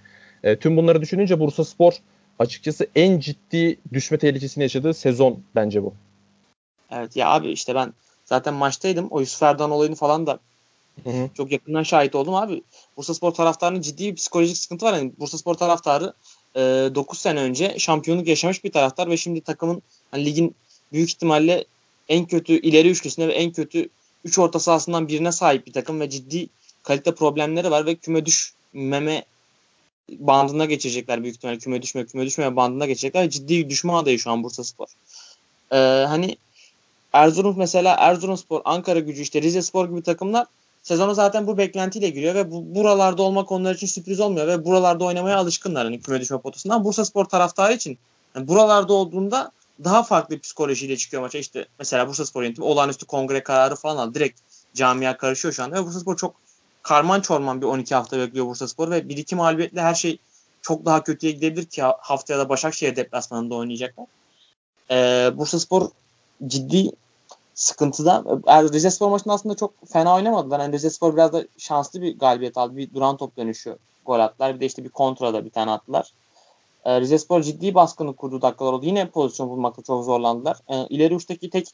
E, tüm bunları düşününce Bursa Spor açıkçası en ciddi düşme tehlikesini yaşadığı sezon bence bu. Evet ya abi işte ben zaten maçtaydım. O Yusuf Erdoğan olayını falan da Hı hı. Çok yakından şahit oldum abi. Bursa Spor taraftarının ciddi bir psikolojik sıkıntı var. Yani Bursa Spor taraftarı e, 9 sene önce şampiyonluk yaşamış bir taraftar ve şimdi takımın hani ligin büyük ihtimalle en kötü ileri üçlüsüne ve en kötü 3 orta sahasından birine sahip bir takım ve ciddi kalite problemleri var ve küme düşmeme bandına geçecekler büyük ihtimalle küme düşme küme düşmeme bandına geçecekler. Ciddi düşme adayı şu an Bursa Spor. Ee, hani Erzurum mesela Erzurumspor, Ankara Gücü işte Rize Spor gibi takımlar sezonu zaten bu beklentiyle giriyor ve bu, buralarda olmak onlar için sürpriz olmuyor ve buralarda oynamaya alışkınlar hani küme düşme potasından. Bursa Spor taraftarı için yani buralarda olduğunda daha farklı bir psikolojiyle çıkıyor maça. İşte mesela Bursa Spor yönetimi olağanüstü kongre kararı falan aldı. Direkt camia karışıyor şu anda ve Bursa Spor çok karman çorman bir 12 hafta bekliyor Bursa Spor ve bir iki mağlubiyetle her şey çok daha kötüye gidebilir ki haftaya da Başakşehir deplasmanında oynayacaklar. Ee, Bursa Spor ciddi sıkıntıda. Yani Rize Spor maçında aslında çok fena oynamadılar. Yani Rize Spor biraz da şanslı bir galibiyet aldı. Bir duran top dönüşü gol attılar. Bir de işte bir kontrada bir tane attılar. Ee, Rize Spor ciddi baskını kurduğu dakikalar oldu. Yine pozisyon bulmakta çok zorlandılar. Ee, ileri uçtaki tek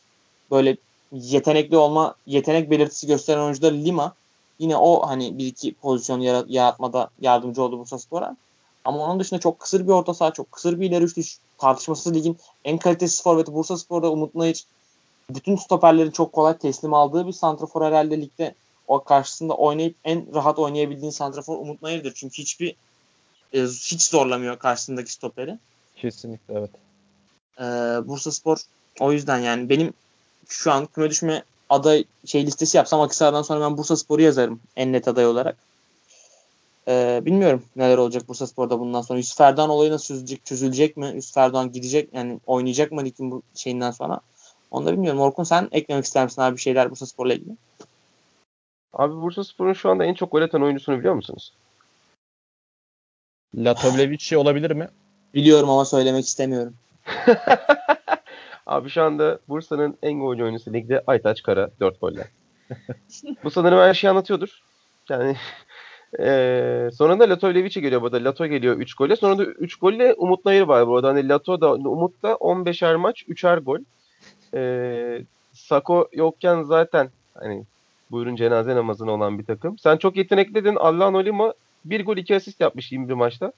böyle yetenekli olma, yetenek belirtisi gösteren oyuncular Lima. Yine o hani bir iki pozisyon yaratmada yardımcı oldu Bursa Spor'a. Ama onun dışında çok kısır bir orta saha, çok kısır bir ileri üçlü tartışmasız ligin en kalitesiz forveti Bursa Spor'da Umut Nayır bütün stoperlerin çok kolay teslim aldığı bir santrafor herhalde ligde o karşısında oynayıp en rahat oynayabildiğin santrafor Umut Nayır'dır. Çünkü hiçbir e, hiç zorlamıyor karşısındaki stoperi. Kesinlikle evet. Ee, Bursa Spor o yüzden yani benim şu an küme düşme aday şey listesi yapsam Akhisar'dan sonra ben Bursa Spor'u yazarım en net aday olarak. Ee, bilmiyorum neler olacak Bursa Spor'da bundan sonra. Yusuf Erdoğan olayı nasıl çözülecek, çözülecek mi? Yusuf Erdoğan gidecek yani oynayacak mı ligin bu şeyinden sonra? Onu da bilmiyorum. Orkun sen eklemek ister misin abi bir şeyler Bursa Spor'la ilgili? Abi Bursa Spor'un şu anda en çok gol atan oyuncusunu biliyor musunuz? Latovlevici olabilir mi? Biliyorum ama söylemek istemiyorum. Abi şu anda Bursa'nın en golcü oyuncusu ligde Aytaç Kara 4 golle. Bu sanırım her şeyi anlatıyordur. Yani ee, sonra da Lato Levic'i geliyor burada. Lato geliyor 3 golle. Sonra da 3 golle Umut Nayır var burada. Hani Lato da Umut da 15'er maç 3'er gol. Ee, Sako yokken zaten hani buyurun cenaze namazına olan bir takım. Sen çok yetenekli dedin. Allah'ın Olima bir gol iki asist yapmış 21 maçta.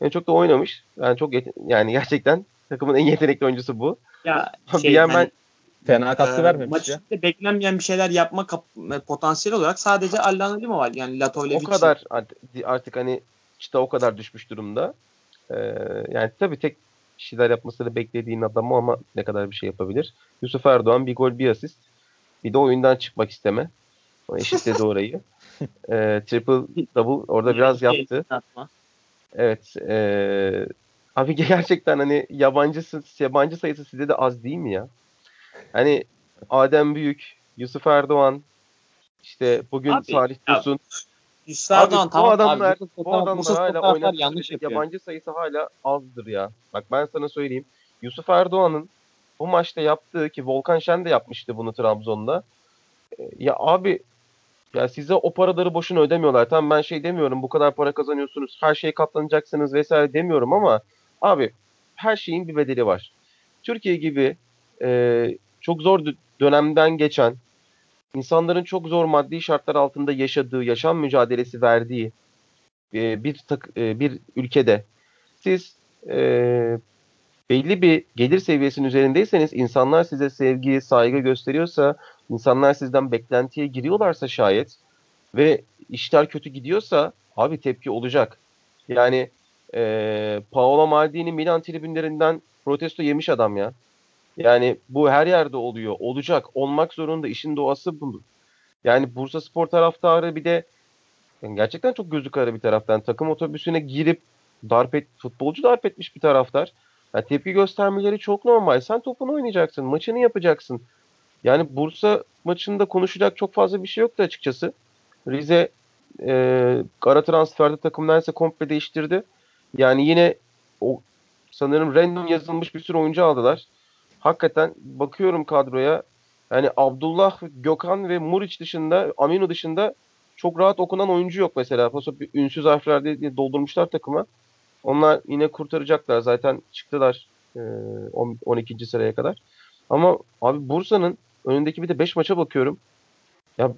Yani çok da oynamış. Yani çok yani gerçekten takımın en yetenekli oyuncusu bu. Ya şey, yani, ben fena katkı e, vermemiş maç ya. beklenmeyen bir şeyler yapma kap- potansiyel olarak sadece Allah'ın Olima var. Yani Lato O kadar artık hani çıta o kadar düşmüş durumda. Ee, yani tabii tek şeyler yapmasını beklediğin adam ama ne kadar bir şey yapabilir. Yusuf Erdoğan bir gol bir asist. Bir de oyundan çıkmak isteme. O eşitledi orayı. e, triple double orada biraz yaptı. Evet. E, abi gerçekten hani yabancı, yabancı sayısı size de az değil mi ya? Hani Adem Büyük, Yusuf Erdoğan, işte bugün abi, Salih Dursun. Yusuf Erdoğan tamam bu adamlar, abi. Bu adamlar hala oynadığı yanlış yabancı sayısı hala azdır ya. Bak ben sana söyleyeyim. Yusuf Erdoğan'ın bu maçta yaptığı ki Volkan Şen de yapmıştı bunu Trabzon'da. E, ya abi ya size o paraları boşuna ödemiyorlar. Tamam ben şey demiyorum bu kadar para kazanıyorsunuz her şeye katlanacaksınız vesaire demiyorum ama abi her şeyin bir bedeli var. Türkiye gibi e, çok zor dönemden geçen insanların çok zor maddi şartlar altında yaşadığı, yaşam mücadelesi verdiği e, bir e, bir ülkede siz e, belli bir gelir seviyesinin üzerindeyseniz insanlar size sevgi, saygı gösteriyorsa, insanlar sizden beklentiye giriyorlarsa şayet ve işler kötü gidiyorsa abi tepki olacak. Yani e, Paolo Maldini Milan tribünlerinden protesto yemiş adam ya. Yani bu her yerde oluyor. Olacak. Olmak zorunda. İşin doğası bu. Yani Bursa Spor taraftarı bir de yani gerçekten çok gözü kara bir taraftan. Takım otobüsüne girip darp et, futbolcu darp etmiş bir taraftar. Yani tepki göstermeleri çok normal. Sen topunu oynayacaksın. Maçını yapacaksın. Yani Bursa maçında konuşacak çok fazla bir şey yoktu açıkçası. Rize e, ara transferde takım neredeyse komple değiştirdi. Yani yine o sanırım random yazılmış bir sürü oyuncu aldılar hakikaten bakıyorum kadroya yani Abdullah, Gökhan ve Muriç dışında, Aminu dışında çok rahat okunan oyuncu yok mesela. Paso ünsüz harflerde doldurmuşlar takıma. Onlar yine kurtaracaklar. Zaten çıktılar e, 12. sıraya kadar. Ama abi Bursa'nın önündeki bir de 5 maça bakıyorum. Ya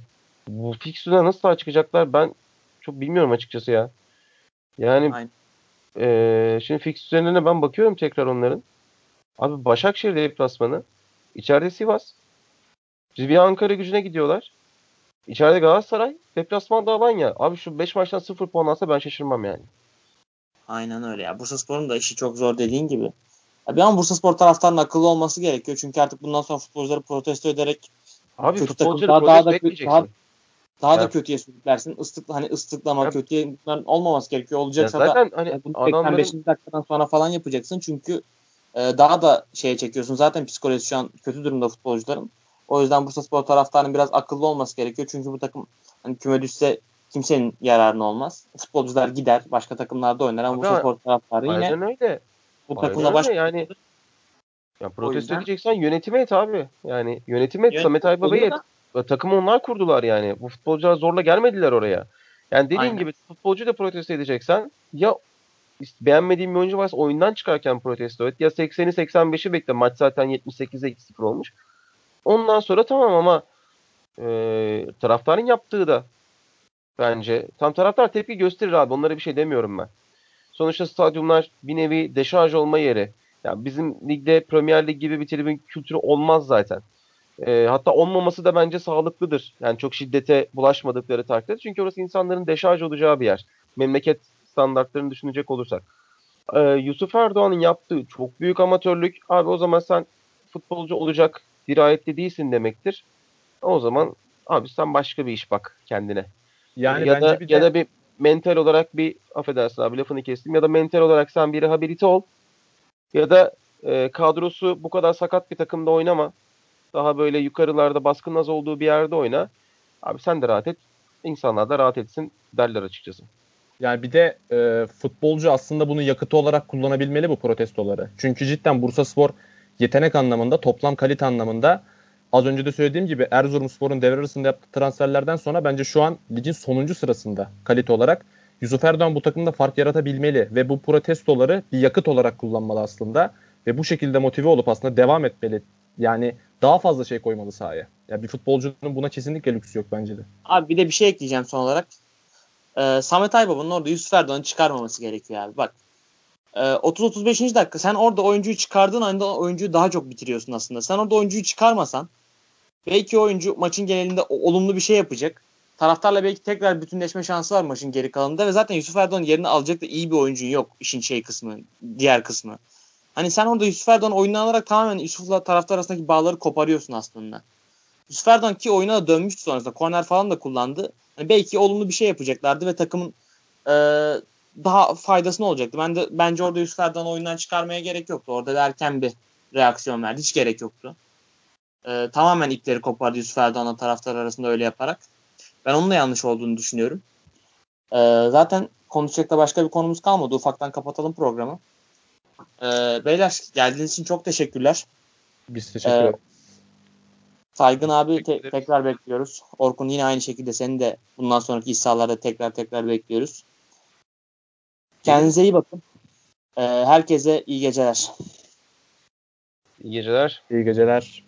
bu fikstürden nasıl daha çıkacaklar ben çok bilmiyorum açıkçası ya. Yani e, şimdi fikstürlerine ben bakıyorum tekrar onların. Abi Başakşehir deplasmanı. İçeride Sivas. Biz bir Ankara gücüne gidiyorlar. İçeride Galatasaray. Deplasmanda Alanya. Abi şu 5 maçtan 0 puan alsa ben şaşırmam yani. Aynen öyle ya. Bursa Spor'un da işi çok zor dediğin gibi. Ya bir an Bursa Spor taraftarının akıllı olması gerekiyor. Çünkü artık bundan sonra futbolcuları protesto ederek Abi kötü futbolcuları daha, daha da, daha, da kötüye sürüklersin. Islık, hani ıslıklama ya. kötüye olmaması gerekiyor. Olacaksa ya zaten da hani bunu adamların... 85. dakikadan sonra falan yapacaksın. Çünkü e, daha da şeye çekiyorsun. Zaten psikolojisi şu an kötü durumda futbolcuların. O yüzden Bursa Spor taraftarının biraz akıllı olması gerekiyor. Çünkü bu takım hani küme düşse kimsenin yararına olmaz. Futbolcular gider, başka takımlarda oynar ama Bursa Spor taraftarı yine öyle. bu Aynen takımla baş yani ya protesto edeceksen yönetime et abi. Yani yönetime et, Yönetim Samet Aybaba'yı et. da- Takımı onlar kurdular yani. Bu futbolcular zorla gelmediler oraya. Yani dediğin Aynen. gibi futbolcu da protesto edeceksen ya beğenmediğin bir oyuncu varsa oyundan çıkarken protesto et. Ya 80'i 85'i bekle. Maç zaten 78'e 0 olmuş. Ondan sonra tamam ama e, taraftarın yaptığı da bence tam taraftar tepki gösterir abi. Onlara bir şey demiyorum ben. Sonuçta stadyumlar bir nevi deşarj olma yeri. Ya bizim ligde Premier Lig gibi bir tribün kültürü olmaz zaten. E, hatta olmaması da bence sağlıklıdır. Yani çok şiddete bulaşmadıkları takdirde. Çünkü orası insanların deşarj olacağı bir yer. Memleket standartlarını düşünecek olursak. E, Yusuf Erdoğan'ın yaptığı çok büyük amatörlük. Abi o zaman sen futbolcu olacak dirayetli değilsin demektir. O zaman abi sen başka bir iş bak kendine. Yani ya da bir de ya da bir mental olarak bir affedersin abi lafını kestim ya da mental olarak sen bir rehabilite ol. Ya da e, kadrosu bu kadar sakat bir takımda oynama. Daha böyle yukarılarda baskının az olduğu bir yerde oyna. Abi sen de rahat et. İnsanlar da rahat etsin derler açıkçası. Yani bir de e, futbolcu aslında bunu yakıtı olarak kullanabilmeli bu protestoları. Çünkü cidden Bursaspor yetenek anlamında, toplam kalite anlamında az önce de söylediğim gibi Erzurumspor'un devre arasında yaptığı transferlerden sonra bence şu an ligin sonuncu sırasında kalite olarak. Yusuf Erdoğan bu takımda fark yaratabilmeli ve bu protestoları bir yakıt olarak kullanmalı aslında ve bu şekilde motive olup aslında devam etmeli. Yani daha fazla şey koymalı sahaya. Yani bir futbolcunun buna kesinlikle lüksü yok bence de. Abi bir de bir şey ekleyeceğim son olarak. Ee, Samet Aybaba'nın orada Yusuf Erdoğan'ı çıkarmaması gerekiyor abi. Bak e, 30-35. dakika sen orada oyuncuyu çıkardığın anda oyuncuyu daha çok bitiriyorsun aslında. Sen orada oyuncuyu çıkarmasan belki oyuncu maçın genelinde olumlu bir şey yapacak. Taraftarla belki tekrar bütünleşme şansı var maçın geri kalanında ve zaten Yusuf Erdoğan yerini alacak da iyi bir oyuncun yok işin şey kısmı, diğer kısmı. Hani sen orada Yusuf Erdoğan oyundan alarak tamamen Yusuf'la taraftar arasındaki bağları koparıyorsun aslında. Yusuf Erdoğan ki oyuna da dönmüştü sonrasında. Korner falan da kullandı. Hani belki olumlu bir şey yapacaklardı ve takımın e, daha faydasını olacaktı. Ben de bence orada Yusuf Erdoğan'ı oyundan çıkarmaya gerek yoktu. Orada da erken bir reaksiyon verdi. Hiç gerek yoktu. E, tamamen ipleri kopardı Yusuf Erdoğan'la taraftar arasında öyle yaparak. Ben onun da yanlış olduğunu düşünüyorum. E, zaten konuşacak da başka bir konumuz kalmadı. Ufaktan kapatalım programı. E, beyler geldiğiniz için çok teşekkürler. Biz teşekkür Ee, ederiz. Saygın abi te- tekrar bekliyoruz. Orkun yine aynı şekilde seni de bundan sonraki iş sahalarda tekrar tekrar bekliyoruz. Kendinize iyi bakın. Ee, herkese iyi geceler. İyi geceler. İyi geceler.